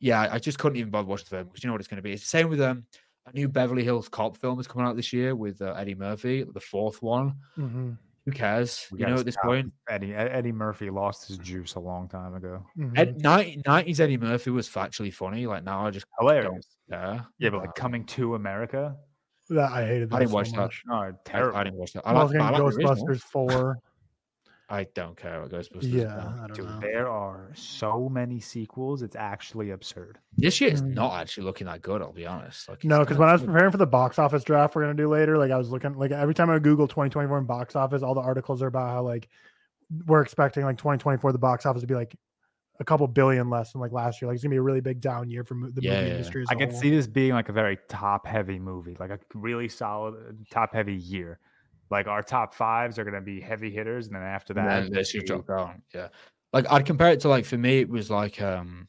yeah, I- I just couldn't even bother watching the film because you know what it's going to be. It's the same with um, a new Beverly Hills Cop film is coming out this year with uh, Eddie Murphy, the fourth one. Mm-hmm. Who cares? We You know, at this point, Eddie Eddie Murphy lost his juice a long time ago. mm-hmm. Ed, 90, 90s Eddie Murphy was factually funny. Like now, I just Hilarious. Yeah, Yeah, but like coming to America. That I hated. That I didn't so watch that. much. Oh, I, terrible. I didn't watch that. I I like, was but I getting like the original. Ghostbusters four. [laughs] I don't care about Ghostbusters. Yeah. I don't Dude, know. there are so many sequels. It's actually absurd. This year is Mm. not actually looking that good. I'll be honest. Like, No, because when I was preparing for the box office draft we're gonna do later, like I was looking like every time I Google 2024 in box office, all the articles are about how like we're expecting like 2024 the box office to be like a couple billion less than like last year. Like it's gonna be a really big down year for mo- the Yeah, movie yeah, yeah. industry. As I a can whole. see this being like a very top heavy movie, like a really solid top heavy year. Like our top fives are going to be heavy hitters, and then after that, then this it'll should be- drop down. Yeah. Like I'd compare it to like for me, it was like um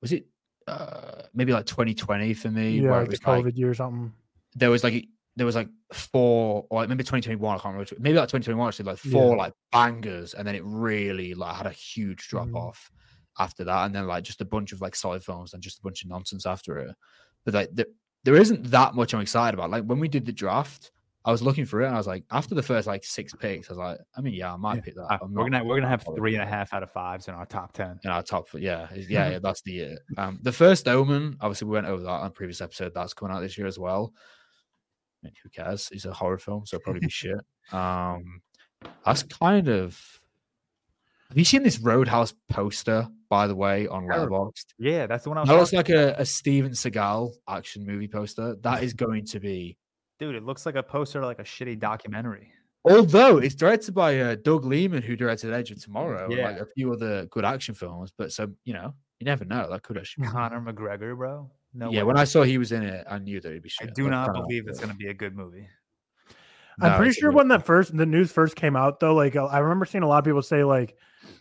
was it uh maybe like 2020 for me, yeah, where like it the was COVID like year or something. there was like there was like four or like maybe 2021, I can't remember which, maybe like 2021 actually, like four Yeah. like bangers, and then it really like had a huge drop Mhm. off after that, and then like just a bunch of like solid films and just a bunch of nonsense after it. But like there, there isn't that much I'm excited about. Like when we did the draft, I was looking for it and I was like, after the first like six picks, I was like, I mean, yeah, I might Yeah, pick that. I'm we're gonna we're gonna have three and a half out of fives in our top ten. in our top. Yeah, yeah, [laughs] yeah. That's the year. Um, the first Omen, obviously, we went over that on a previous episode. That's coming out this year as well. I mean, who cares? It's a horror film, so it'll probably be [laughs] shit. Um, that's kind of. Have you seen this Roadhouse poster, by the way, on. Letterboxd? Yeah, that's the one I was. That looks like a, a Steven Seagal action movie poster. That is going to be. Dude. It looks like a poster like a shitty documentary. Although it's directed by uh, Doug Liman, who directed Edge of Tomorrow, and like a few other good action films. But so you know, you never know. That could actually. Conor McGregor, bro. No, yeah, way. when I saw he was in it, I knew that it'd be I do That's not kinda believe like it's gonna be a good movie. I'm No, pretty sure real- when that first the news first came out though, like I remember seeing a lot of people say like,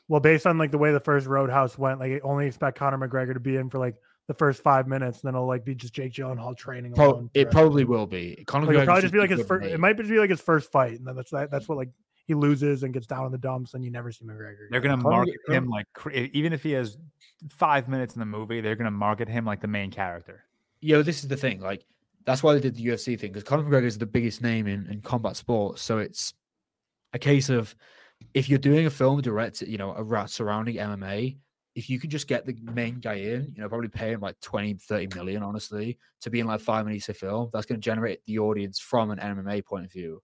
well, based on like the way the first Roadhouse went, like only expect Conor McGregor to be in for like the first five minutes, and then it'll like be just Jake Gyllenhaal training. Pro- alone it for- probably will be. Conor like, it'll probably just be like his first. mate. It might just be like his first fight, and then that's that, that's what like he loses and gets down in the dumps, and you never see McGregor. They're gonna Conor market McGregor- him like even if he has five minutes in the movie, they're gonna market him like the main character. Yo, this is the thing. Like, that's why they did the UFC thing because Conor McGregor is the biggest name in, in combat sports. So it's a case of if you're doing a film directed, you know, around surrounding MMA, if you could just get the main guy in, you know, probably pay him like 20, 30 million, honestly, to be in like five minutes of film, that's going to generate the audience from an MMA point of view.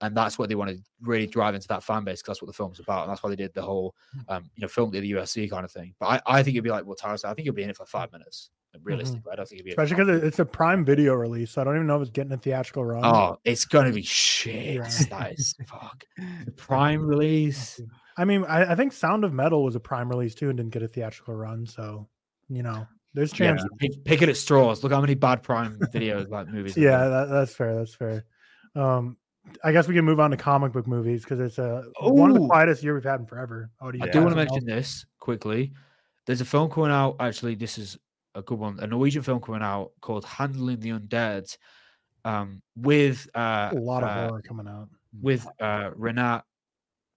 And that's what they want to really drive into that fan base because that's what the film's about. And that's why they did the whole, hmm. um, you know, film the UFC kind of thing. But I, I think it'd be like, well, Tyler said, I think you'll be in it for five hmm. minutes. Realistically, mm-hmm. I don't think it'd be in it for especially because it's a Prime Video release, so I don't even know if it's getting a theatrical run. Oh, it's gonna be [laughs] shit. Yeah. That is [laughs] fuck. The Prime release. I mean, I, I think Sound of Metal was a Prime release too and didn't get a theatrical run, so you know, there's Yeah, chance. pick, pick it at straws. Look how many bad Prime videos like movies. [laughs] Yeah, that, that's fair. That's fair. Um, I guess we can move on to comic book movies because it's a one of the quietest year we've had in forever. Oh, do I do want to mention this quickly. There's a film coming out. Actually, this is a good one. A Norwegian film coming out called Handling the Undead, um, with uh, a lot of uh, horror coming out. with uh, Renate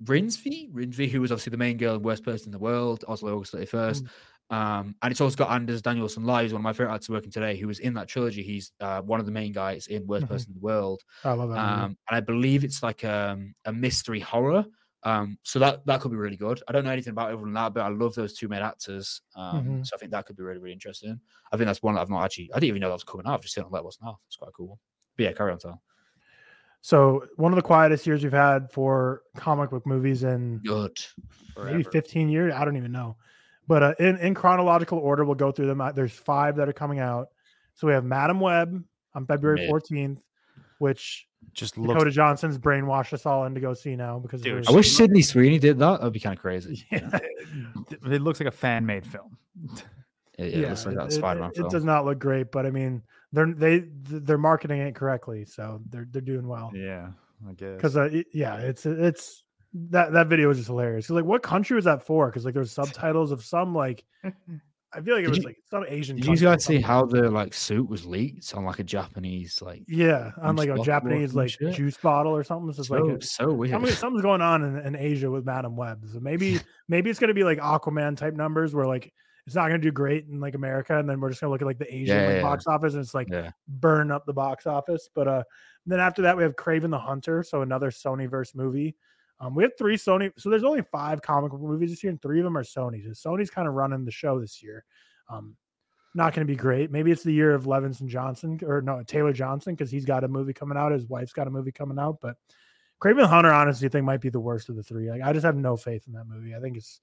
Reinsve, Reinsve, who was obviously the main girl in Worst Person in the World, Oslo August 31st. Um, and it's also got Anders Danielsen Lie, who's one of my favorite actors working today, who was in that trilogy. He's uh, one of the main guys in Worst Mhm. Person in the World. I love that. Um, and I believe it's like um, a mystery horror. Um, so that that could be really good. I don't know anything about it other that, but I love those two main actors. Um, Mhm. So I think that could be really, really interesting. I think that's one that I've not actually. I didn't even know that was coming out. I've just seen it on Letterboxd now. It's quite a cool. One. But yeah, carry on, Tom. So one of the quietest years we've had for comic book movies in Good. maybe 15 years. I don't even know. But uh, in, in chronological order, we'll go through them. Uh, There's five that are coming out. So we have Madame Web on February Mid. 14th, which Just looks Dakota Johnson's brainwashed us all in to go see now because Dude, of I wish Sydney Sweeney did that. That'd be kind of crazy. [laughs] yeah, it looks like a fan made film. Yeah, yeah, it looks like that it- Spider-Man it, film. it does not look great, but I mean, they're they they're marketing it correctly, so they're they're doing well. Yeah, I guess. Because uh, yeah, it's it's that that video was just hilarious. like, what country was that for? Because like there's [laughs] subtitles of some like I feel like it Did was you- like some Asian. Did you guys see how the like suit was leaked on like a Japanese like? Yeah, on like a Japanese like shit? juice bottle or something. It's just So, like a- so weird. something, [laughs] something's going on in, in Asia with Madame Web. So maybe [laughs] maybe it's gonna be like Aquaman type numbers where like it's not gonna do great in like America, and then we're just gonna look at like the Asian Yeah, like, yeah, box office, and it's like burn up the box office. But uh, then after that we have Kraven the Hunter, so another Sony verse movie. Um, we have three Sony, so there's only five comic book movies this year, and three of them are Sony's. So Sony's kind of running the show this year. Um, not going to be great. Maybe it's the year of Levinson Johnson or no Taylor Johnson because he's got a movie coming out. His wife's got a movie coming out, but Kraven the Hunter, honestly, I think might be the worst of the three. Like, I just have no faith in that movie. I think it's,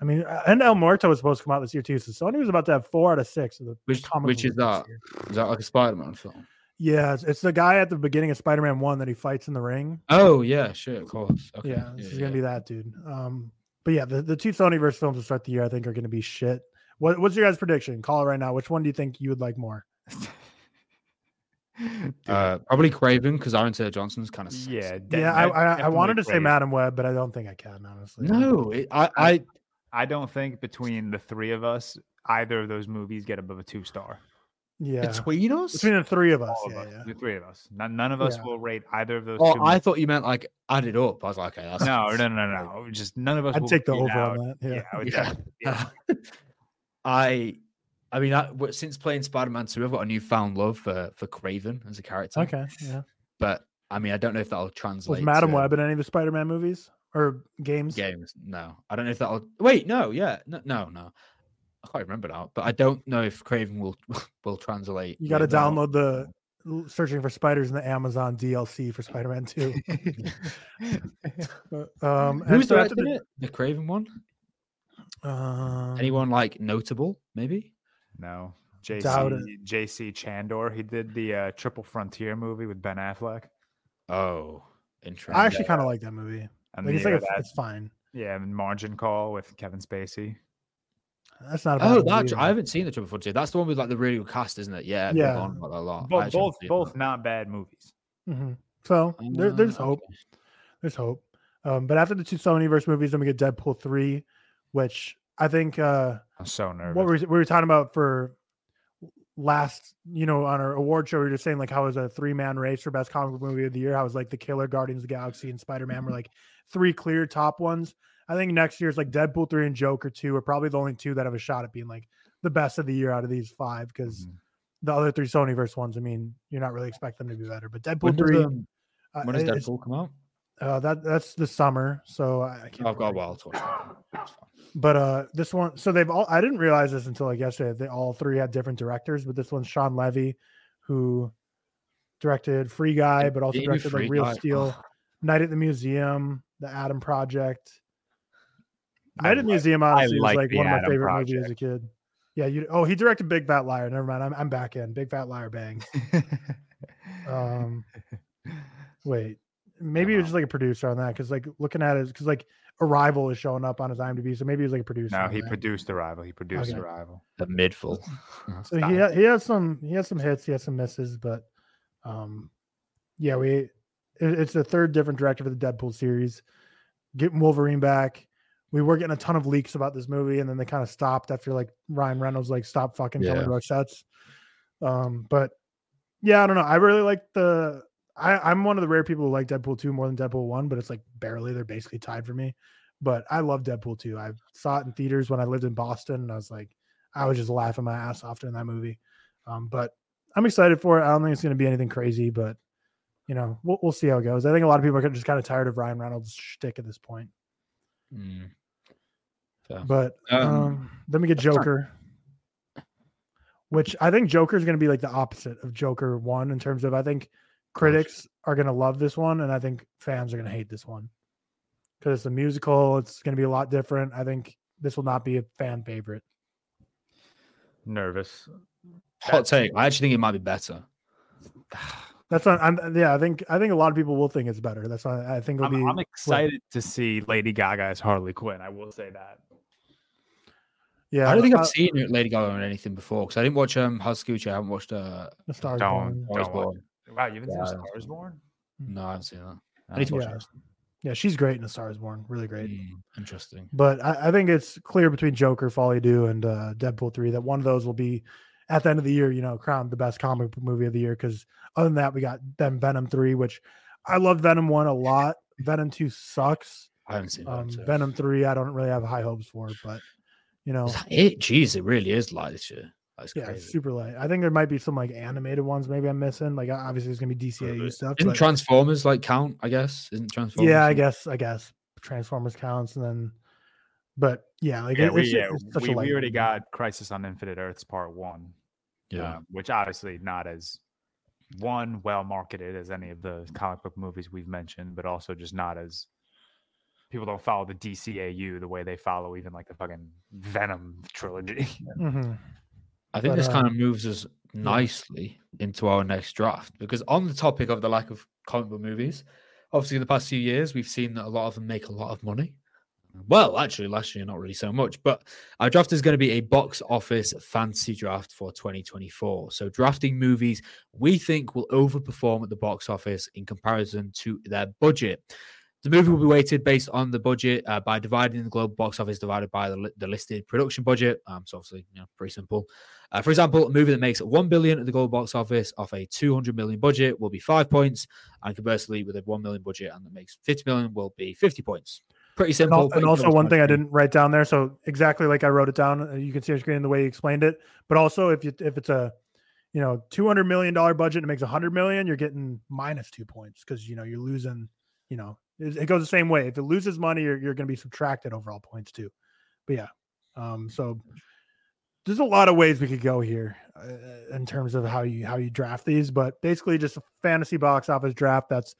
I mean, uh, and El Muerto was supposed to come out this year too. So Sony was about to have four out of six of the Which comic which is that? Is that? year. Is that like a Spider-Man film? Yeah, it's, it's the guy at the beginning of Spider-Man One that he fights in the ring. Oh yeah, sure, of course. Okay. Yeah, this is gonna yeah. be that dude. Um, but yeah, the, the two Sonyverse films to start the year, I think, are gonna be shit. What, what's your guys' prediction? Call it right now. Which one do you think you would like more? [laughs] Uh, probably Kraven because Aaron Taylor Johnson's kind of yeah, yeah, I, I, I wanted to say Madame Web, but I don't think I can honestly. No, it, I, I I don't think between the three of us, either of those movies get above a two star. Yeah, between us. between the three of us. All of Yeah, us, yeah. the three of us. None, none of us Yeah. will rate either of those. Oh, two I movies. thought you meant like add it up. I was like, okay, that's no, no, no, no, no. Just none of us. I'd will take the beat over out- on that. Yeah. Yeah, I would Yeah. definitely- yeah. [laughs] I, I mean, I, w- since playing Spider-Man 2, I've got a newfound love for for Kraven as a character. Okay. Yeah. but I mean, I don't know if that'll Was translate. Madame to Web in any of the Spider-Man movies or games? games? No, I don't know if that'll. Wait, no, yeah, no, no, no. I can't remember now, but I don't know if Kraven will [laughs] will translate. You got to download the [laughs] searching for spiders in the Amazon DLC for Spider-Man 2. [laughs] um, and Who's so after directing it? The Kraven one? um, Anyone like notable? Maybe. No, Doubt JC JC Chandor. He did the uh, Triple Frontier movie with Ben Affleck. Oh, interesting. I actually kind of like that movie. And Like, it's like a, that- it's fine. yeah, and Margin Call with Kevin Spacey. That's not. A Oh, bad that movie, I haven't seen the Triple Frontier. That's the one with like the really good cast, isn't it? Yeah, Yeah. yeah. On a lot. I Both, both, haven't that. not bad movies. Mhm. So there, there's Uh, hope. okay. There's hope. Um, but after the two Sonyverse movies, then we get Deadpool three, which I think uh, I'm so nervous. what we, we were talking about for last, you know, on our award show, we were just saying like how it was a three man race for best comic book movie of the year. How it was like the Killer, Guardians of the Galaxy, and Spider Man were like three clear top ones. I think next year's like Deadpool three and Joker two are probably the only two that have a shot at being like the best of the year out of these five because Mhm. the other three Sonyverse ones, I mean, you're not really expecting them to be better. But Deadpool When does, three, um, uh, when does Deadpool come out? uh, that that's the summer, so I, I can't. I've got a while to watch that. That's fine. But uh, this one, so they've all. I didn't realize this until like yesterday. They all three had different directors, but this one's Shawn Levy, who directed Free Guy, but also directed like Real Guy? Steel. Night at the Museum, The Adam Project. I Night at the like- Museum honestly was like like The one of my Adam favorite movies as a kid. Yeah, you. Oh, he directed Big Fat Liar. Never mind. I'm I'm back in Big Fat Liar Bang. Um, wait, maybe he was just like a producer on that because like looking at it, because like Arrival is showing up on his IMDb, so maybe he was like a producer. no, he that. produced Arrival. He produced Okay. Arrival. The midful. [laughs] So he ha- he has some he has some hits, he has some misses, but um, yeah, we it- it's the third different director for the Deadpool series. Getting Wolverine back. We were getting a ton of leaks about this movie, and then they kind of stopped after like Ryan Reynolds like stopped fucking coming Yeah. to our sets. Um, but yeah, I don't know. I really like the. I, I'm one of the rare people who like Deadpool 2 more than Deadpool 1, but it's like barely. They're basically tied for me. But I love Deadpool 2. I saw it in theaters when I lived in Boston, and I was like, I was just laughing my ass off during that movie. Um, but I'm excited for it. I don't think it's going to be anything crazy, but you know, we'll, we'll see how it goes. I think a lot of people are just kind of tired of Ryan Reynolds' shtick at this point. Mm. Fair. But um, Um, then we get. Joker, which I think Joker is going to be like the opposite of Joker one in terms of I think critics are going to love this one, and I think fans are going to hate this one because it's a musical. It's going to be a lot different. I think this will not be a fan favorite. Nervous. Hot take. I actually think it might be better. [sighs] [sighs] That's not. I'm, yeah, I think I think a lot of people will think it's better. That's why I think it'll I'm, be. I'm excited to see Lady Gaga as Harley Quinn. I will say that. yeah, I don't think uh, I've seen Lady Gaga or anything before because I didn't watch um House of Gucci. I haven't watched uh The Stars Born. Star is Born. Wow, you haven't Yeah, seen I Stars Born? No, I haven't seen that. I need to watch Yeah. Yeah, she's great in The Stars Born. Really great. Mm, interesting. But I, I think it's clear between Joker, Folie à Deux, and uh, Deadpool three that one of those will be at the end of the year, you know, crowned the best comic book movie of the year. Because other than that, we got then Venom three, which I love Venom one a lot. Venom two sucks. I haven't seen Um, that. so- Venom three, I don't really have high hopes for, but you know, it? Jeez, it really is light this year. That's yeah, crazy. super light. I think there might be some like animated ones. Maybe I'm missing. Like obviously, there's gonna be DCAU stuff. Isn't but- Transformers like count? I guess isn't Transformers? yeah, I guess I guess Transformers counts, and then, but yeah, like Yeah, it- we, it's, yeah, it's such we, a we already movie. got Crisis on Infinite Earths Part One, Yeah. um, which obviously not as one well marketed as any of the comic book movies we've mentioned, but also just not as people don't follow the DCAU the way they follow even like the fucking Venom trilogy. [laughs] Mhm. I think But, this uh, kind of moves us nicely into our next draft because on the topic of the lack of comic book movies, obviously in the past few years we've seen that a lot of them make a lot of money. Well, actually, last year not really so much, but our draft is going to be a box office fantasy draft for 2024. So drafting movies we think will overperform at the box office in comparison to their budget. The movie will be weighted based on the budget uh, by dividing the global box office divided by the, the listed production budget. Um, so obviously, you know, pretty simple. Uh, for example, a movie that makes 1 billion at the global box office off a 200 million budget will be five points, and conversely, with a 1 million budget and that makes 50 million will be 50 points. Pretty And, simple. but and also one thing I didn't write down there. So exactly like I wrote it down. uh, You can see on screen the way you explained it. But also if you if it's a you know two hundred million dollar budget and it makes a hundred million, you're getting minus two points because you know you're losing. You know it, it goes the same way. If it loses money, you're you're going to be subtracted overall points too. But yeah, um, so there's a lot of ways we could go here uh, in terms of how you how you draft these. But basically, just a fantasy box office draft that's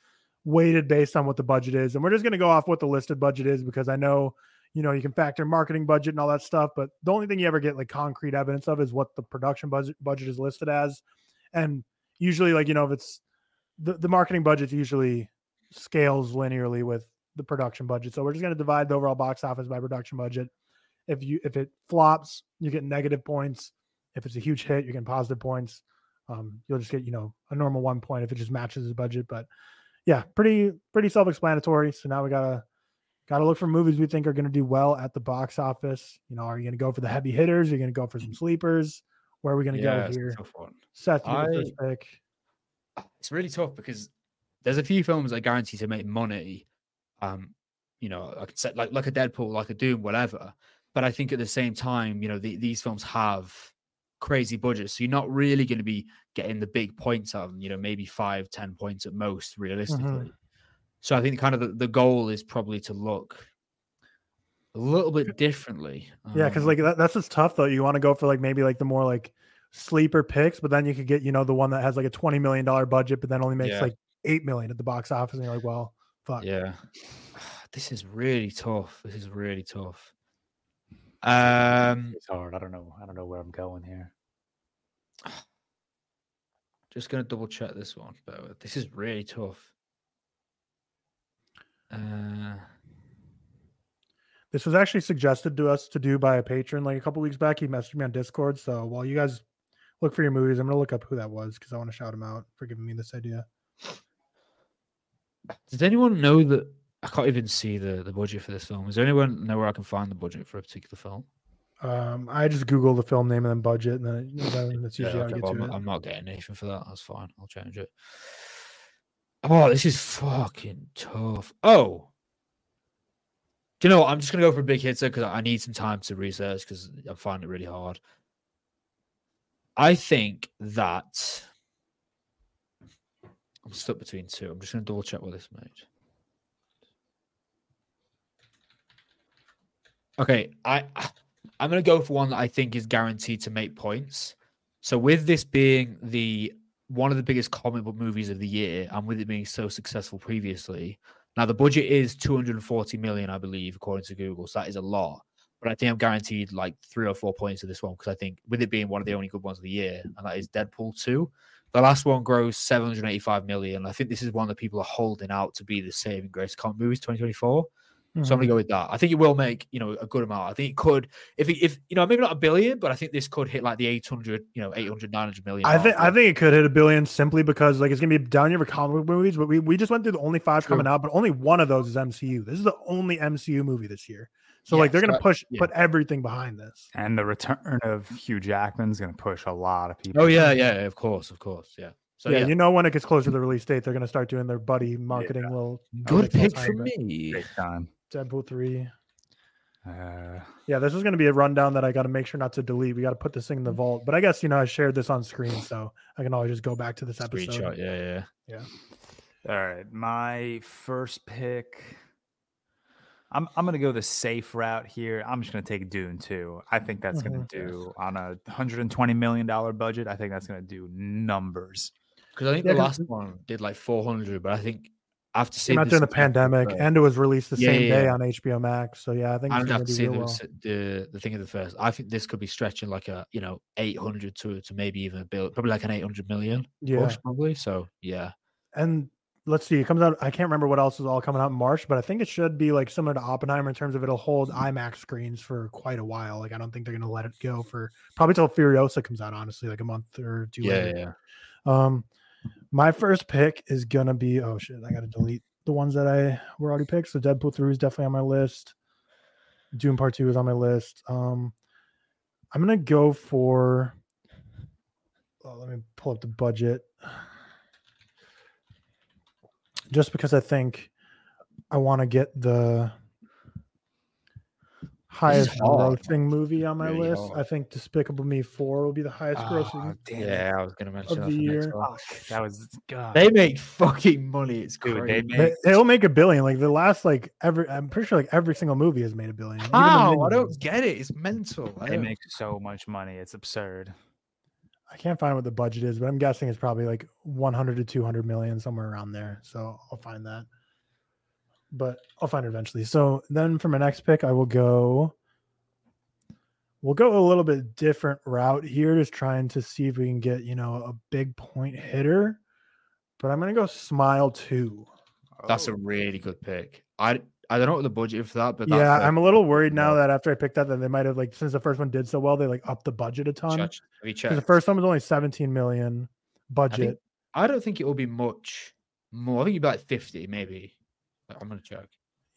weighted based on what the budget is. And we're just going to go off what the listed budget is because I know, you know, you can factor marketing budget and all that stuff, but the only thing you ever get like concrete evidence of is what the production budget budget is listed as. And usually like, you know, if it's the, the marketing budget usually scales linearly with the production budget. So we're just going to divide the overall box office by production budget. If you if it flops, you get negative points. If it's a huge hit, you get positive points. Um, you'll just get, you know, a normal one point if it just matches the budget. But yeah, pretty pretty self-explanatory. So now we gotta gotta look for movies we think are gonna do well at the box office. You know, are you gonna go for the heavy hitters? Are you gonna go for some [laughs] sleepers? Where are we gonna Yeah, go here? one. Seth, you get the first I- pick. it's really tough because there's a few films I guarantee to make money. Um, you know, like I said, like like a Deadpool, like a Dune, whatever. But I think at the same time, you know, the, these films have crazy budgets, so you're not really going to be getting the big points out of them. You know, maybe five, ten points at most, realistically. So I think kind of the, the goal is probably to look a little bit differently. Yeah, because um, like that, that's just tough though. You want to go for like maybe like the more like sleeper picks, but then you could get you know the one that has like a twenty million dollar budget, but then only makes Yeah. like eight million at the box office, and you're like, well, fuck. Yeah. [sighs] This is really tough. This is really tough. Um It's hard. I don't know. I don't know where I'm going here. [sighs] just gonna double check this one, but this is really tough. Uh This was actually suggested to us to do by a patron like a couple weeks back. He messaged me on Discord. So while you guys look for your movies, I'm gonna look up who that was because I want to shout him out for giving me this idea. Does anyone know that? I can't even see the, the budget for this film. Does anyone know where I can find the budget for a particular film? Um, I just Google the film name and then budget, and then, then that's usually Yeah, how I okay, get well, to I'm. I'm not getting anything for that. That's fine. I'll change it. Oh, this is fucking tough. Oh, do you know what? I'm just gonna go for a big hitter because I need some time to research because I find it really hard. I think that I'm stuck between two. I'm just gonna double check what this made. Okay, I I'm gonna go for one that I think is guaranteed to make points. So with this being the one of the biggest comic book movies of the year, and with it being so successful previously, now the budget is 240 million, I believe, according to Google. So that is a lot. But I think I'm guaranteed like three or four points of this one because I think with it being one of the only good ones of the year, and that is Deadpool 2. The last one grows 785 million. I think this is one that people are holding out to be the saving grace comic movies 2024. So I'm gonna mm-hmm. go with that. I think it will make you know a good amount. I think it could, if it, if you know maybe not a billion, but I think this could hit like the 800, you know, 800, 900 million. I think. I think it could hit a billion simply because like it's gonna be down here for comic book movies, but we, we just went through the only five True. coming out, but only one of those is MCU. This is the only MCU movie this year. So like they're gonna push yeah. put everything behind this. And the return of Hugh Jackman's going to push a lot of people. Oh yeah, yeah, of course, of course, yeah. So yeah, yeah, you know when it gets closer to the release date, they're gonna start doing their buddy marketing little good articles pick for me. Big time. Deadpool three. Uh, Yeah, this is gonna be a rundown that I gotta make sure not to delete. We gotta put this thing in the vault. But I guess you know I shared this on screen, so I can always just go back to this episode. Screenshot, yeah, yeah. all right. My first pick. I'm, I'm going to go the safe route here. I'm just going to take Dune 2. I think that's going Mhm. to do on a $120 million budget. I think that's going to do numbers. Because I think Yeah, the 'cause- last one did like 400, but I think after seeing Came out during the pandemic, first- and it was released the Yeah, same yeah, day yeah. on HBO Max. So yeah, I think it's and gonna after do seeing real the, well. the the thing of the first, I think this could be stretching like a you know 800 to to maybe even a bill, probably like an 800 million. Yeah, push, probably. So yeah, and let's see, it comes out. I can't remember what else is all coming out in March, but I think it should be like similar to Oppenheimer in terms of it'll hold IMAX screens for quite a while. Like I don't think they're gonna let it go for probably till Furiosa comes out. Honestly, like a month or two. yeah, later. yeah. Um, my first pick is gonna be oh shit, I gotta delete the ones that I were already picked. So Deadpool three is definitely on my list. Dune Part two is on my list. Um, I'm gonna go for. Oh, let me pull up the budget. Just because I think I want to get the highest hard. grossing movie on my Really list. hard. I think Despicable Me four will be the highest grossing. Ah, damn Yeah, I was gonna mention Of that the year. one. Oh, that was God. They make fucking money. It's Dude, crazy. they They, make they'll make a billion. Like the last, like every, I'm pretty sure like every single movie has made a billion. Even the How? I don't get it. It's mental. They don't- make so much money. It's absurd. I can't find what the budget is, but I'm guessing it's probably like 100 to 200 million, somewhere around there. So I'll find that. But I'll find it eventually. So then for my next pick, I will go. We'll go a little bit different route here, just trying to see if we can get you know a big point hitter. But I'm gonna go Smile two. That's a Oh, really good pick. I I don't know what the budget for that, but Yeah, I'm a little worried now Yeah. that after I picked that, that they might have like since the first one did so well, they like upped the budget a ton. check- have you 'Cause checked? The first one was only 17 million budget. I don't think it will be much more. I think it'd be like 50, maybe. I'm gonna check.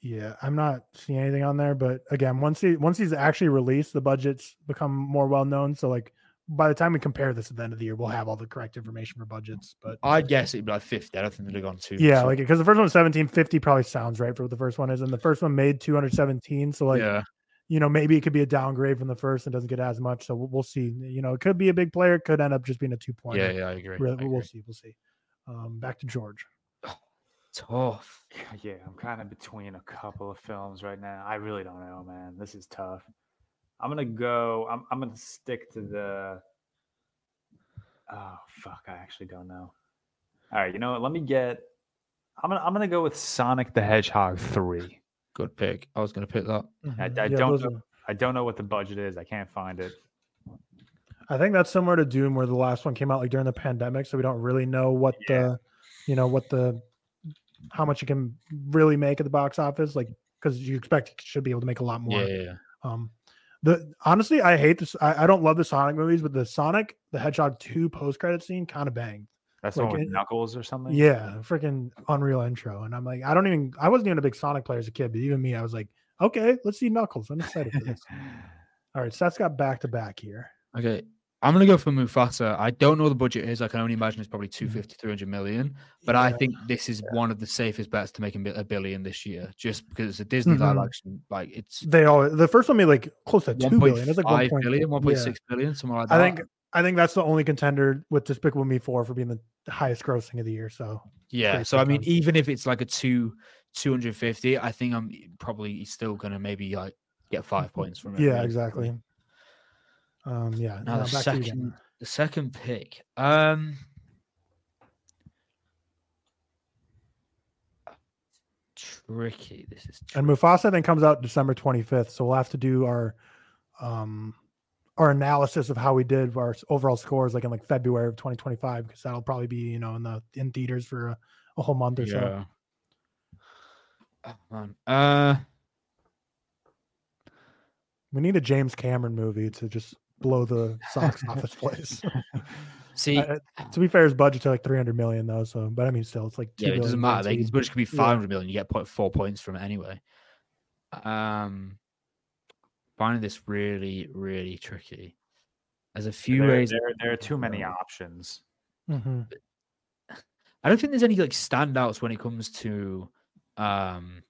Yeah, I'm not seeing anything on there, but again, once he once he's actually released, the budgets become more well known. So like by the time we compare this at the end of the year, we'll have all the correct information for budgets. But I'd guess it'd be like 50. I don't think they'd have gone too. yeah, like because the first one was 1750 probably sounds right for what the first one is, and the first one made 217. So like yeah, you know maybe it could be a downgrade from the first and doesn't get as much. So we'll, see. You know, it could be a big player, it could end up just being a two point. yeah, yeah. I agree. We'll, agree. we'll see. We'll see. Um, back to George. Tough. Yeah, I'm kind of between a couple of films right now. I really don't know, man. This is tough. I'm gonna go. I'm I'm gonna stick to the. Oh fuck! I actually don't know. All right, you know what? Let me get. I'm gonna I'm gonna go with Sonic the Hedgehog three. Good pick. I was gonna pick that. I- Mhm. I don't know. I don't know what the budget is. I can't find it. I think that's similar to Dune, where the last one came out like during the pandemic, so we don't really know what Yeah. the, you know, what the, how much you can really make at the box office, like because you expect it should be able to make a lot more. Yeah, yeah, yeah. Um, the honestly, I hate this. I, I don't love the Sonic movies, but the Sonic the Hedgehog two post credit scene kind of banged. That's the Like, one with it- Knuckles or something. Yeah, freaking Unreal intro. And I'm like, I don't even I wasn't even a big Sonic player as a kid, but even me, I was like, okay, let's see Knuckles. I'm excited for this. [laughs] All right, Seth's got back to back here. Okay. I'm gonna go for Mufasa. I don't know what the budget is. I can only imagine it's probably 250, 300 million. But I think this is one of the safest bets to make a billion this year, just because it's a Disney live Mhm. action. Like it's They all the first one made like close to two billion. It's like 1.5 one billion, point 1.6 billion, something like that. I think I think that's the only contender with Despicable Me four for being the highest grossing of the year. So Yeah. So I mean, even if it's like a two, 250, I think I'm probably still gonna maybe like get five points from it. yeah, exactly. Um, yeah. Now now the back to second, the second pick. Um, tricky. This is And. Mufasa then comes out December 25th. So we'll have to do our um our analysis of how we did our overall scores like in like February of 2025 because that'll probably be you know in the in theaters for a, a whole month or so. yeah. Oh, man. Uh, We need a James Cameron movie to just blow the [laughs] socks off this place. [laughs] see, Uh, to be fair, his budget's like 300 million though. So, but I mean, still, it's like two yeah, it doesn't matter. Like, guaranteed. his budget could be Yeah. 500 million. You get point four points from it anyway. Um, finding this really, really tricky. There's a few There, ways. there, there are too many go. options. Mhm. I don't think there's any like standouts when it comes to um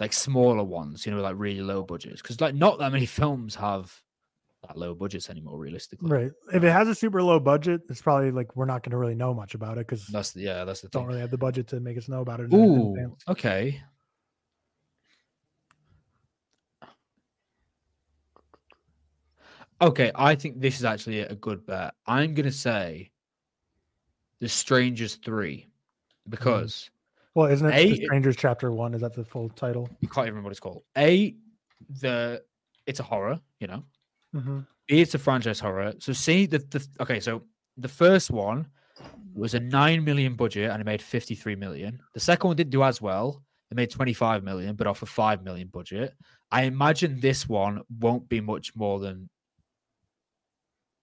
like smaller ones, you know, like really low budgets. Because like not that many [laughs] films have that low budgets anymore, realistically. Right. If it um, has a super low budget, it's probably like we're not going to really know much about it because That's the yeah, that's the don't thing. really have the budget to make us know about it. Ooh, okay. Okay, I think this is actually a good bet. I'm gonna say The Strangers Three mm. because Well, isn't it A, the it- Strangers Chapter One? Is that the full title? you can't even remember what it's called. A, the it's a horror, you know. Mm-hmm. B, it's a franchise horror. So see the, the okay, so the first one was a nine million budget and it made 53 million. The second one didn't do as well. It made 25 million, but off a five million budget. I imagine this one won't be much more than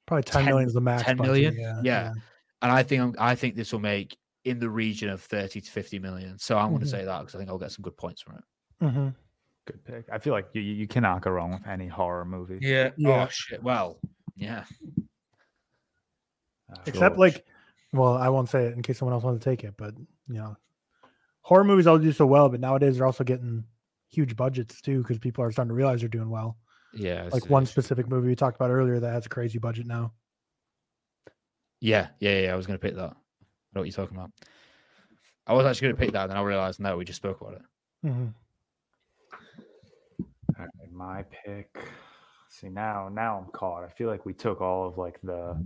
Probably 10 10 million is the max. 10 budget, million? Yeah. Yeah. and I think I'm, think this will make in the region of 30 to 50 million. So I'm going Mhm. to say that because I think I'll get some good points from it. hmm Good pick. I feel like you, you you cannot go wrong with any horror movie. Yeah. Yeah. Oh shit. Well, yeah. Uh, Except like, well, I won't say it in case someone else wants to take it, but you know, horror movies all do so well, but nowadays they're also getting huge budgets too because people are starting to realize they're doing well. Yeah. Like one specific movie we talked about earlier that has a crazy budget now. Yeah, yeah, yeah. I was going to pick that. I know what you're talking about. I was actually going to pick that, and then I realized no, we just spoke about it. hmm All right, my pick. See now, now I'm caught. I feel like we took all of like the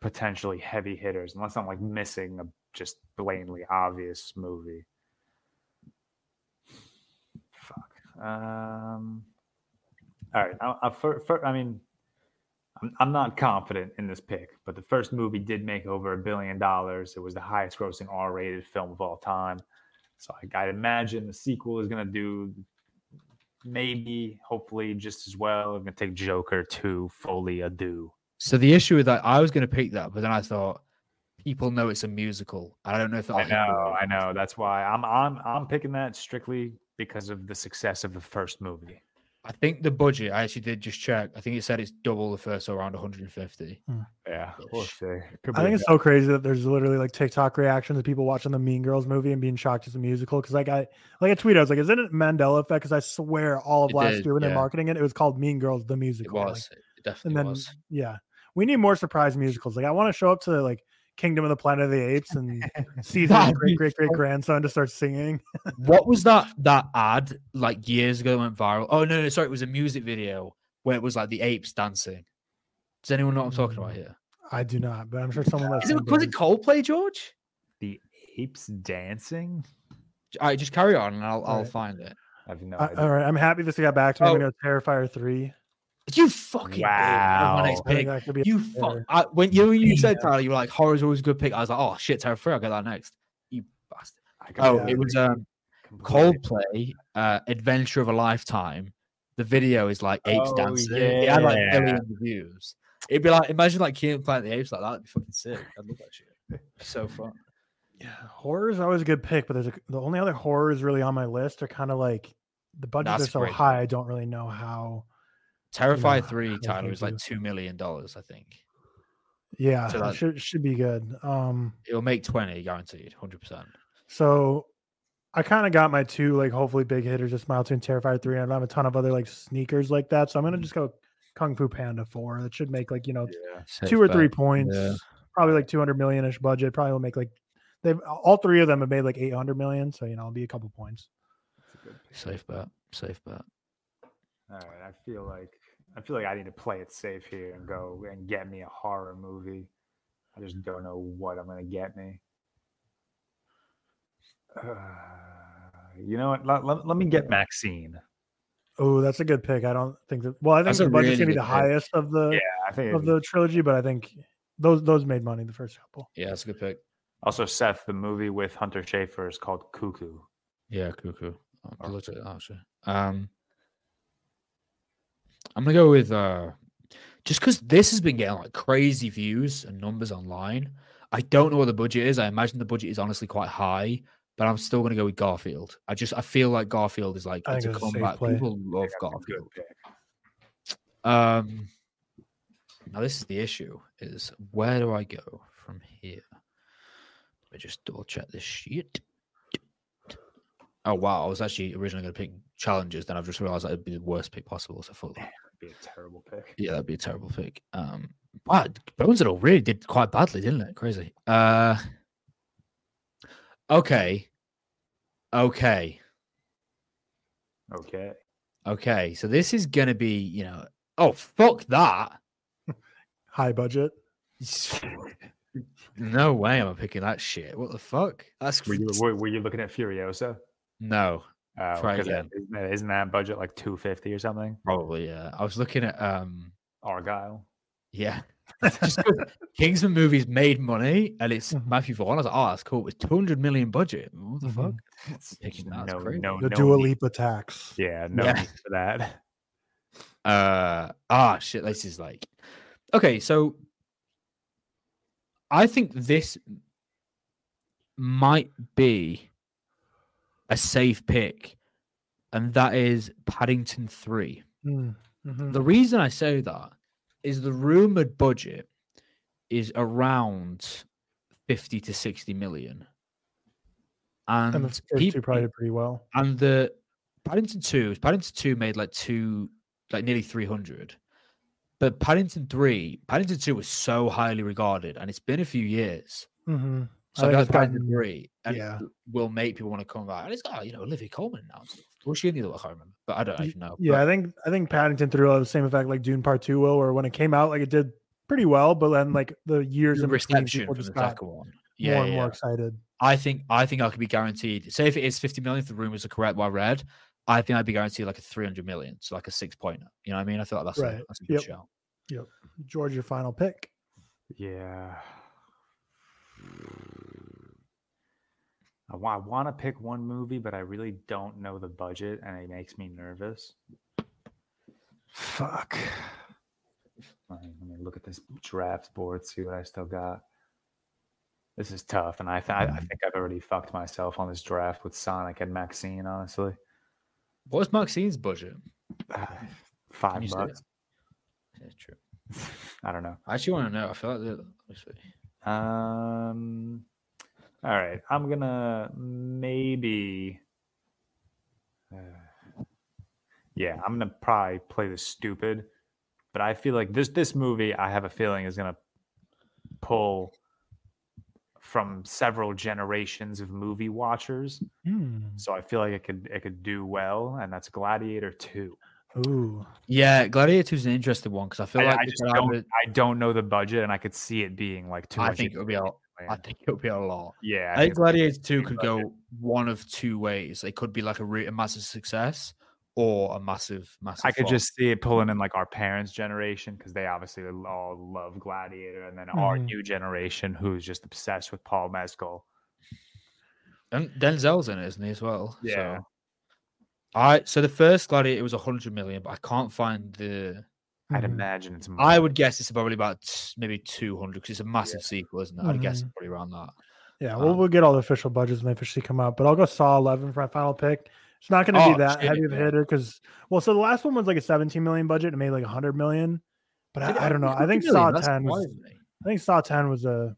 potentially heavy hitters, unless I'm like missing a just blatantly obvious movie. Fuck. Um. All right. I, I, for, for, I mean, I'm, I'm not confident in this pick, but the first movie did make over a billion dollars. It was the highest grossing R-rated film of all time. So I, I'd imagine the sequel is going to do maybe, hopefully, just as well. I'm gonna take Joker two Folie à Deux. So the issue with that, I was going to pick that, but then I thought people know it's a musical. I don't know if I know, I know. That's why I'm I'm I'm picking that strictly because of the success of the first movie. I think the budget. I actually did just check. I think it said it's double the first, so around 150. Hmm. Yeah, we'll see. Could I think it's so crazy that there's literally like TikTok reactions of people watching the Mean Girls movie and being shocked it's a musical. Because like I like a tweet, I was like, "Isn't it Mandela effect?" Because I swear all of It last did, year when they're marketing it, it was called Mean Girls the It musical. like, was. It and definitely then was. yeah, we need more surprise musicals. Like I want to show up to like Kingdom of the Planet of the Apes and [laughs] sees That'd great be great great so- grandson to start singing. [laughs] what was that that ad like years ago that went viral? Oh no, no, sorry, it was a music video where it was like the apes dancing. Does anyone know what I'm talking about Mm, here? I do not, but I'm sure someone Is it, was it does. Coldplay, George? the apes dancing. All right, just carry on and I'll I'll Alright. find it. I have no I- idea. all right, I'm happy this got back to me. I'm Oh. gonna Terrifier three. You fucking wow. my next Wow. I pick. that could be You fuck. I, when you when you said Yeah. Tyler, you were like horror's always a good pick. I was like, oh shit, Terror Free, I'll get that next. You bastard. I Oh, got Yeah. it was um completely- Coldplay, uh, Adventure of a Lifetime. The video is like apes Oh, dancing. It had like yeah. billions of views. It'd be like imagine like Keenan Planet the Apes like that. That'd be fucking sick. I'd love that shit. So fun. Yeah, horror is always a good pick, but there's a, the only other horrors really on my list are kind of like the budgets That's are so great. high. I don't really know how. Terrifier how three, they Tyler, is like two million dollars, I think. Yeah, So that- should should be good. Um, It'll make twenty, guaranteed, hundred percent. so I kind of got my two like hopefully big hitters, just Smile Two and Terrifier Three, and I have a ton of other like sneakers like that. So I'm gonna just go Kung Fu Panda Four. That should make like you know Yeah. two or three points. Yeah. Probably like 200 million ish budget. Probably will make like they've all three of them have made like 800 million. So you know, it'll be a couple points. A good. Safe bet. Safe bet. All right, I feel like I feel like I need to play it safe here and go and get me a horror movie. I just don't know what I'm gonna get me. Uh, [sighs] you know what? Let, let, let me get MaXXXine. Oh, that's a good pick. I don't think that. Well, I think That's the budget's really gonna be the pick. highest of the Yeah, I think. of the trilogy, but I think those those made money the first couple. Yeah, that's a good pick. Also, Seth, the movie with Hunter Schafer is called Cuckoo. Yeah, cuckoo. I Or- looked at that actually. Um, I'm gonna go with uh, just because this has been getting like crazy views and numbers online. I don't know what the budget is. I imagine the budget is honestly quite high, but I'm still gonna go with Garfield. I just I feel like Garfield is like I it's a it's a comeback. play. People love That's a good Garfield. Um, now this is the issue: is where do I go from here? Let me just double check this shit. Oh wow, I was actually originally going to pick Challengers, then I've just realized that would be the worst pick possible. So I thought, That'd be a terrible pick. yeah, that'd be a terrible pick. Um, wow, Bones and All really did quite badly, didn't it? Crazy. Uh, okay, okay, Okay. okay. So this is going to be, you know, oh fuck that. [laughs] High budget. [laughs] No way am I picking that shit. What the fuck? That's Were you, [laughs] were, were you looking at Furiosa? no, Uh, Try 'cause that- again. Isn't that, isn't that budget like 250 or something? probably yeah. I was looking at um, Argylle. yeah, [laughs] just 'cause Kingsman movies made money and it's Mhm. Matthew Vaughn. I was like, oh, that's cool. It's two hundred million budget. What the Mhm. fuck? It's Picking just that, that's no, crazy. no, The no Dua need- Lipa tax. Yeah, no Yeah. need for that. [laughs] Uh ah shit. This is like okay. So I think this might be a safe pick, and that is Paddington Three. Mm, mhm. The reason I say that is the rumored budget is around 50 to 60 million. And, And first probably pretty well. and the Paddington 2, Paddington 2 made like two, like nearly 300. But Paddington 3, Paddington 2 was so highly regarded, and it's been a few years. hmm So I, think feel like Paddington 3 and yeah. it will make people want to come back. And it's got, you know, Olivia Colman now. and stuff. Was she in the other one? I can't remember. But I don't even know. Yeah, But- I think I think Paddington Three will have the same effect like Dune Part Two will, where when it came out, like it did pretty well, but then like the years the in reception people just the got second one. more Yeah, and yeah, more excited. I think I think I could be guaranteed. Say if it is 50 million, if the rumors are correct, what I read, I think I'd be guaranteed like a 300 million, so like a six pointer. You know what I mean? I thought that's a, Right. that's a good Yep. shout. George, your final pick. Yeah. I, want to pick one movie, but I really don't know the budget, and it makes me nervous. Fuck. Let me, let me look at this draft board, see what I still got. This is tough, and I, th- I I think I've already fucked myself on this draft with Sonic and MaXXXine. Honestly, What's MaXXXine's budget? [sighs] five bucks. That's true. [laughs] I don't know. I actually want to know. I feel like the, let me see. Um. All right, I'm gonna maybe. uh, yeah, I'm gonna probably play this stupid, but I feel like this this movie I have a feeling is gonna pull from several generations of movie watchers. Hmm. So I feel like it could it could do well, and that's Gladiator Two. Ooh, Yeah, Gladiator 2 is an interesting one because I feel I, like I just don't either- I don't know the budget, and I could see it being like too much. I much. think it'll be a, information. I think it'll be a lot. yeah, I think it's Gladiator 2 could budget. go one of two ways. It could be like a, re- a massive success or a massive, massive. I could flop. just see it pulling in like our parents' generation because they obviously all love Gladiator, and then our Mhm. new generation who's just obsessed with Paul Mescal. And Denzel's in it, isn't he, as well? Yeah. So, I so the first Gladiator was a 100 million, but I can't find the I'd Mhm. imagine it's more. I would guess it's probably about maybe 200 because it's a massive sequel, isn't it? I'd guess Mhm. it's probably around that. Yeah, we'll Um, we'll get all the official budgets when they officially come out. But I'll go Saw 11 for my final pick. It's not going to Oh, be that shit, heavy of a hitter because well, so the last one was like a 17 million budget and made like 100 million. But I, I don't know. I think Saw 10 was I think Saw 10 was a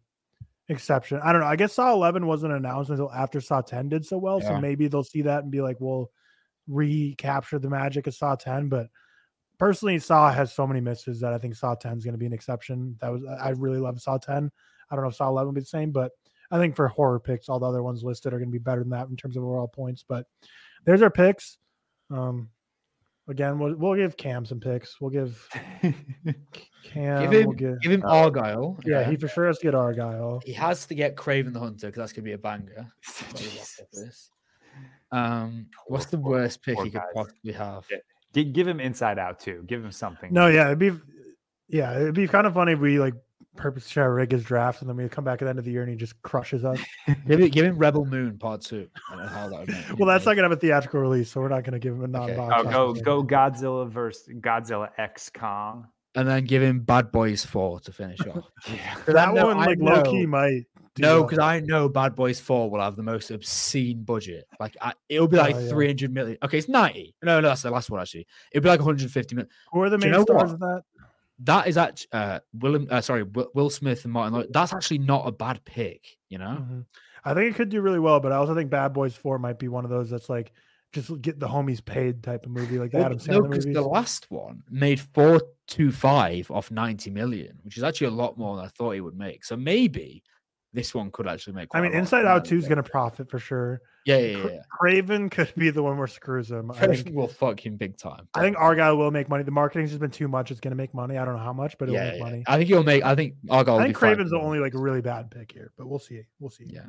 exception. I don't know. I guess Saw 11 wasn't announced until after Saw 10 did so well. So maybe they'll see that and be like, we'll recapture the magic of Saw 10. But personally, Saw has so many misses that I think Saw 10 is going to be an exception. That was I really love Saw 10. I don't know if Saw 11 will be the same, but I think for horror picks, all the other ones listed are going to be better than that in terms of overall points. But there's our picks. Um, again, we'll we'll give Cam some picks. We'll give [laughs] Cam. Give him, we'll give, give him uh, Argylle. yeah, okay? he for sure has to get Argylle. he has to get Kraven the Hunter because that's gonna be a banger. Got to lock up this. Um, what's the worst pick poor he could guys. possibly have? Yeah. Give him Inside Out too. Give him something. No, yeah, it'd be yeah, it'd be kind of funny if we like purpose try to rig his draft and then we come back at the end of the year and he just crushes us. [laughs] Give it, give him Rebel Moon Part Two. I don't know how that would well, that's not gonna have a theatrical release, so we're not gonna give him a non-box. Oh, go go rating. Godzilla versus Godzilla X Kong. and then give him Bad Boys Four to finish off. [laughs] Yeah. 'Cause I That know- one, I like low key, might. No, because I know Bad Boys Four will have the most obscene budget. Like I, it'll be like Oh, yeah. three hundred million. Okay, it's ninety. No, no, that's the last one actually. It'll be like one hundred fifty million. who are the Do you main know stars of that? That is actually uh, Willem. Uh, sorry, Will, Smith and Martin. Lloyd. That's actually not a bad pick. You know. Mhm. I think it could do really well, but I also think Bad Boys Four might be one of those that's like just get the homies paid type of movie, like the Well, Adam no, Sandler because movies. the last one made four two five off ninety million, which is actually a lot more than I thought it would make. So maybe this one could actually make. I mean, Inside Out Two is going to profit for sure. Yeah, yeah, yeah. Kraven could be the one where screws him. I think. will fuck him big time. I think Argylle will make money. The marketing's just been too much. It's going to make money. I don't know how much, but it'll yeah, make yeah. money. I think he'll make. I think Argylle. I will think Kraven's the only like really bad pick here, but we'll see. We'll see. Yeah,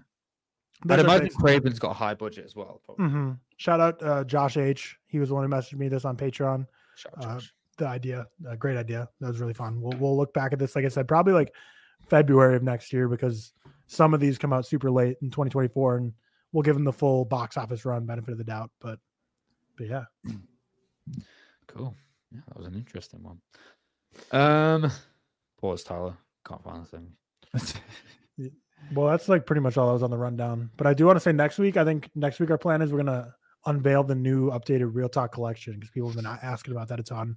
Those I'd imagine. Kraven's got a high budget as well. Mhm. Shout out uh, Josh H. He was the one who messaged me this on Patreon. Shout out Uh. The idea, a great idea. That was really fun. We'll we'll look back at this, like I said, probably like February of next year because some of these come out super late in 2024, and we'll give them the full box office run benefit of the doubt. But but yeah, [clears throat] Cool. Yeah, that was an interesting one. Um, pause, Tyler. Can't find the thing. [laughs] well, that's like pretty much all i was on the rundown. But I do want to say next week, I think next week our plan is we're gonna unveil the new updated ReelTok collection because people have been asking about that a ton,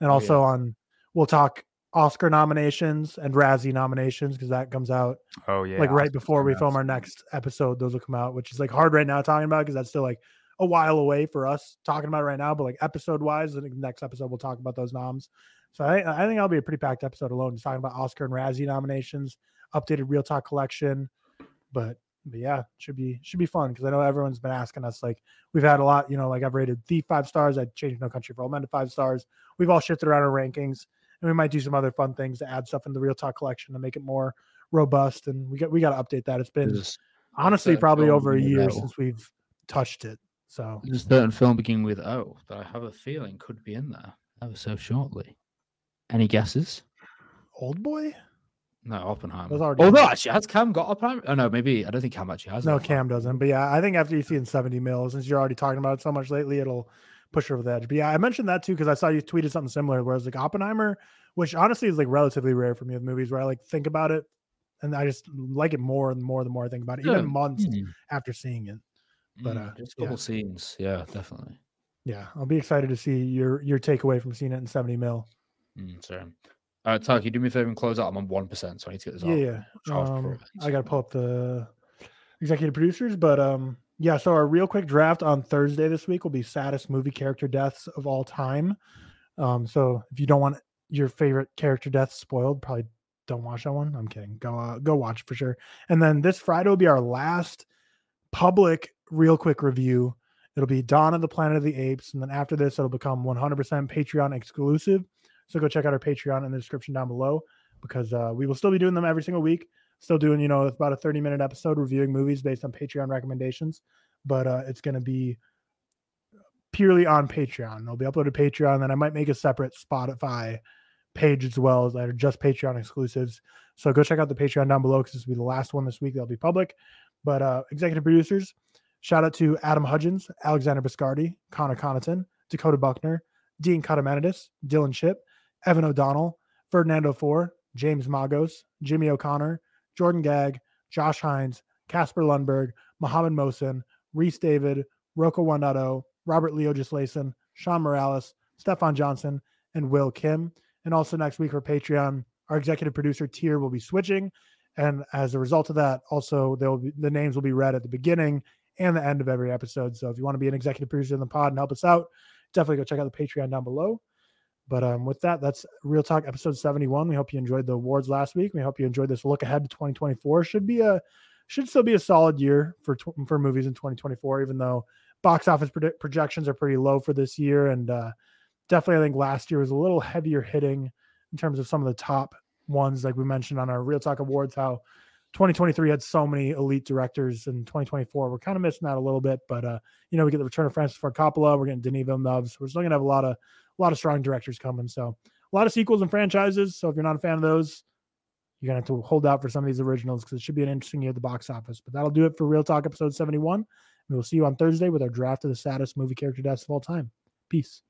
and Oh, also on we'll talk Oscar nominations and Razzie nominations because that comes out Oh yeah. like right before we film our next episode. Those will come out, which is like hard right now talking about because that's still like a while away for us talking about right now. But like episode wise, the next episode we'll talk about those noms. So I, I think I'll be a pretty packed episode alone, just talking about Oscar and Razzie nominations, updated ReelTok collection. But but yeah, should be should be fun because I know everyone's been asking us. Like we've had a lot, you know, like I've rated the five stars, I changed No Country for Old Men to five stars. We've all shifted around our rankings, and we might do some other fun things to add stuff in the ReelTok collection to make it more robust. And we got we got to update that. It's been honestly uh, probably over a year since we've touched it. So there's a certain film beginning with O that I have a feeling could be in there ever so shortly. Any guesses? old boy? No, Oppenheimer. Already Although actually, has Cam got Oppenheimer? Oh no, maybe I don't think Cam actually has. No, Cam doesn't. But yeah, I think after you see in 70 mil, since you're already talking about it so much lately, it'll push her over the edge. But yeah, I mentioned that too because I saw you tweeted something similar where it's like Oppenheimer, which honestly is like relatively rare for me with movies where I like think about it and I just like it more and more the more I think about it, Yeah. even months Hmm, after seeing it. But, hmm, uh, just a yeah. couple scenes. Yeah, definitely. Yeah, I'll be excited to see your your takeaway from seeing it in 70 mil. Mm, sorry. Uh, Taki, do me a favor and close out. I'm on one percent, so I need to get this Yeah, off. yeah. Um, I gotta pull up the executive producers, but um, yeah. So our real quick draft on Thursday this week will be saddest movie character deaths of all time. Um, so if you don't want your favorite character death spoiled, probably don't watch that one. I'm kidding. Go uh, go watch for sure. And then this Friday will be our last public real quick review. It'll be Dawn of the Planet of the Apes, and then after this, it'll become 100% Patreon exclusive. So go check out our Patreon in the description down below because uh, we will still be doing them every single week. Still doing, you know, about a 30 minute episode reviewing movies based on Patreon recommendations, but uh, it's going to be purely on Patreon. It'll be uploaded to Patreon. Then I might make a separate Spotify page as well as that are just Patreon exclusives. So go check out the Patreon down below because this will be the last one this week that'll be public. But uh, executive producers, shout out to Adam Hudgens, Alexander Biscardi, Connor Connaughton, Dakota Buckner, Dean Cotamanidis, Dylan ship Evan O'Donnell, Ferdinando Four, James Magos, Jimmy O'Connor, Jordan Gagg, Josh Hines, Casper Lundberg, Mohammed Mohsen, Reese David, Rocco Wandato, Robert Leo Gislason, Sean Morales, Stefan Johnson, and Will Kim. And also next week for Patreon, our executive producer tier will be switching. And as a result of that, also will be the names will be read at the beginning and the end of every episode. So if you want to be an executive producer in the pod and help us out, definitely go check out the Patreon down below. But um, with that, that's ReelTok episode 71. We hope you enjoyed the awards last week. We hope you enjoyed this look ahead to 2024. Should be a should still be a solid year for for movies in 2024, even though box office projections are pretty low for this year. And uh, definitely, I think last year was a little heavier hitting in terms of some of the top ones, like we mentioned on our ReelTok Awards, how 2023 had so many elite directors, and 2024 we're kind of missing that a little bit. But uh, you know, we get the return of Francis Ford Coppola, we're getting Denis Villeneuve, so we're still gonna have a lot of a lot of strong directors coming. So a lot of sequels and franchises. So if you're not a fan of those, you're gonna have to hold out for some of these originals because it should be an interesting year at the box office. But that'll do it for ReelTok episode 71. We will see you on Thursday with our draft of the saddest movie character deaths of all time. Peace.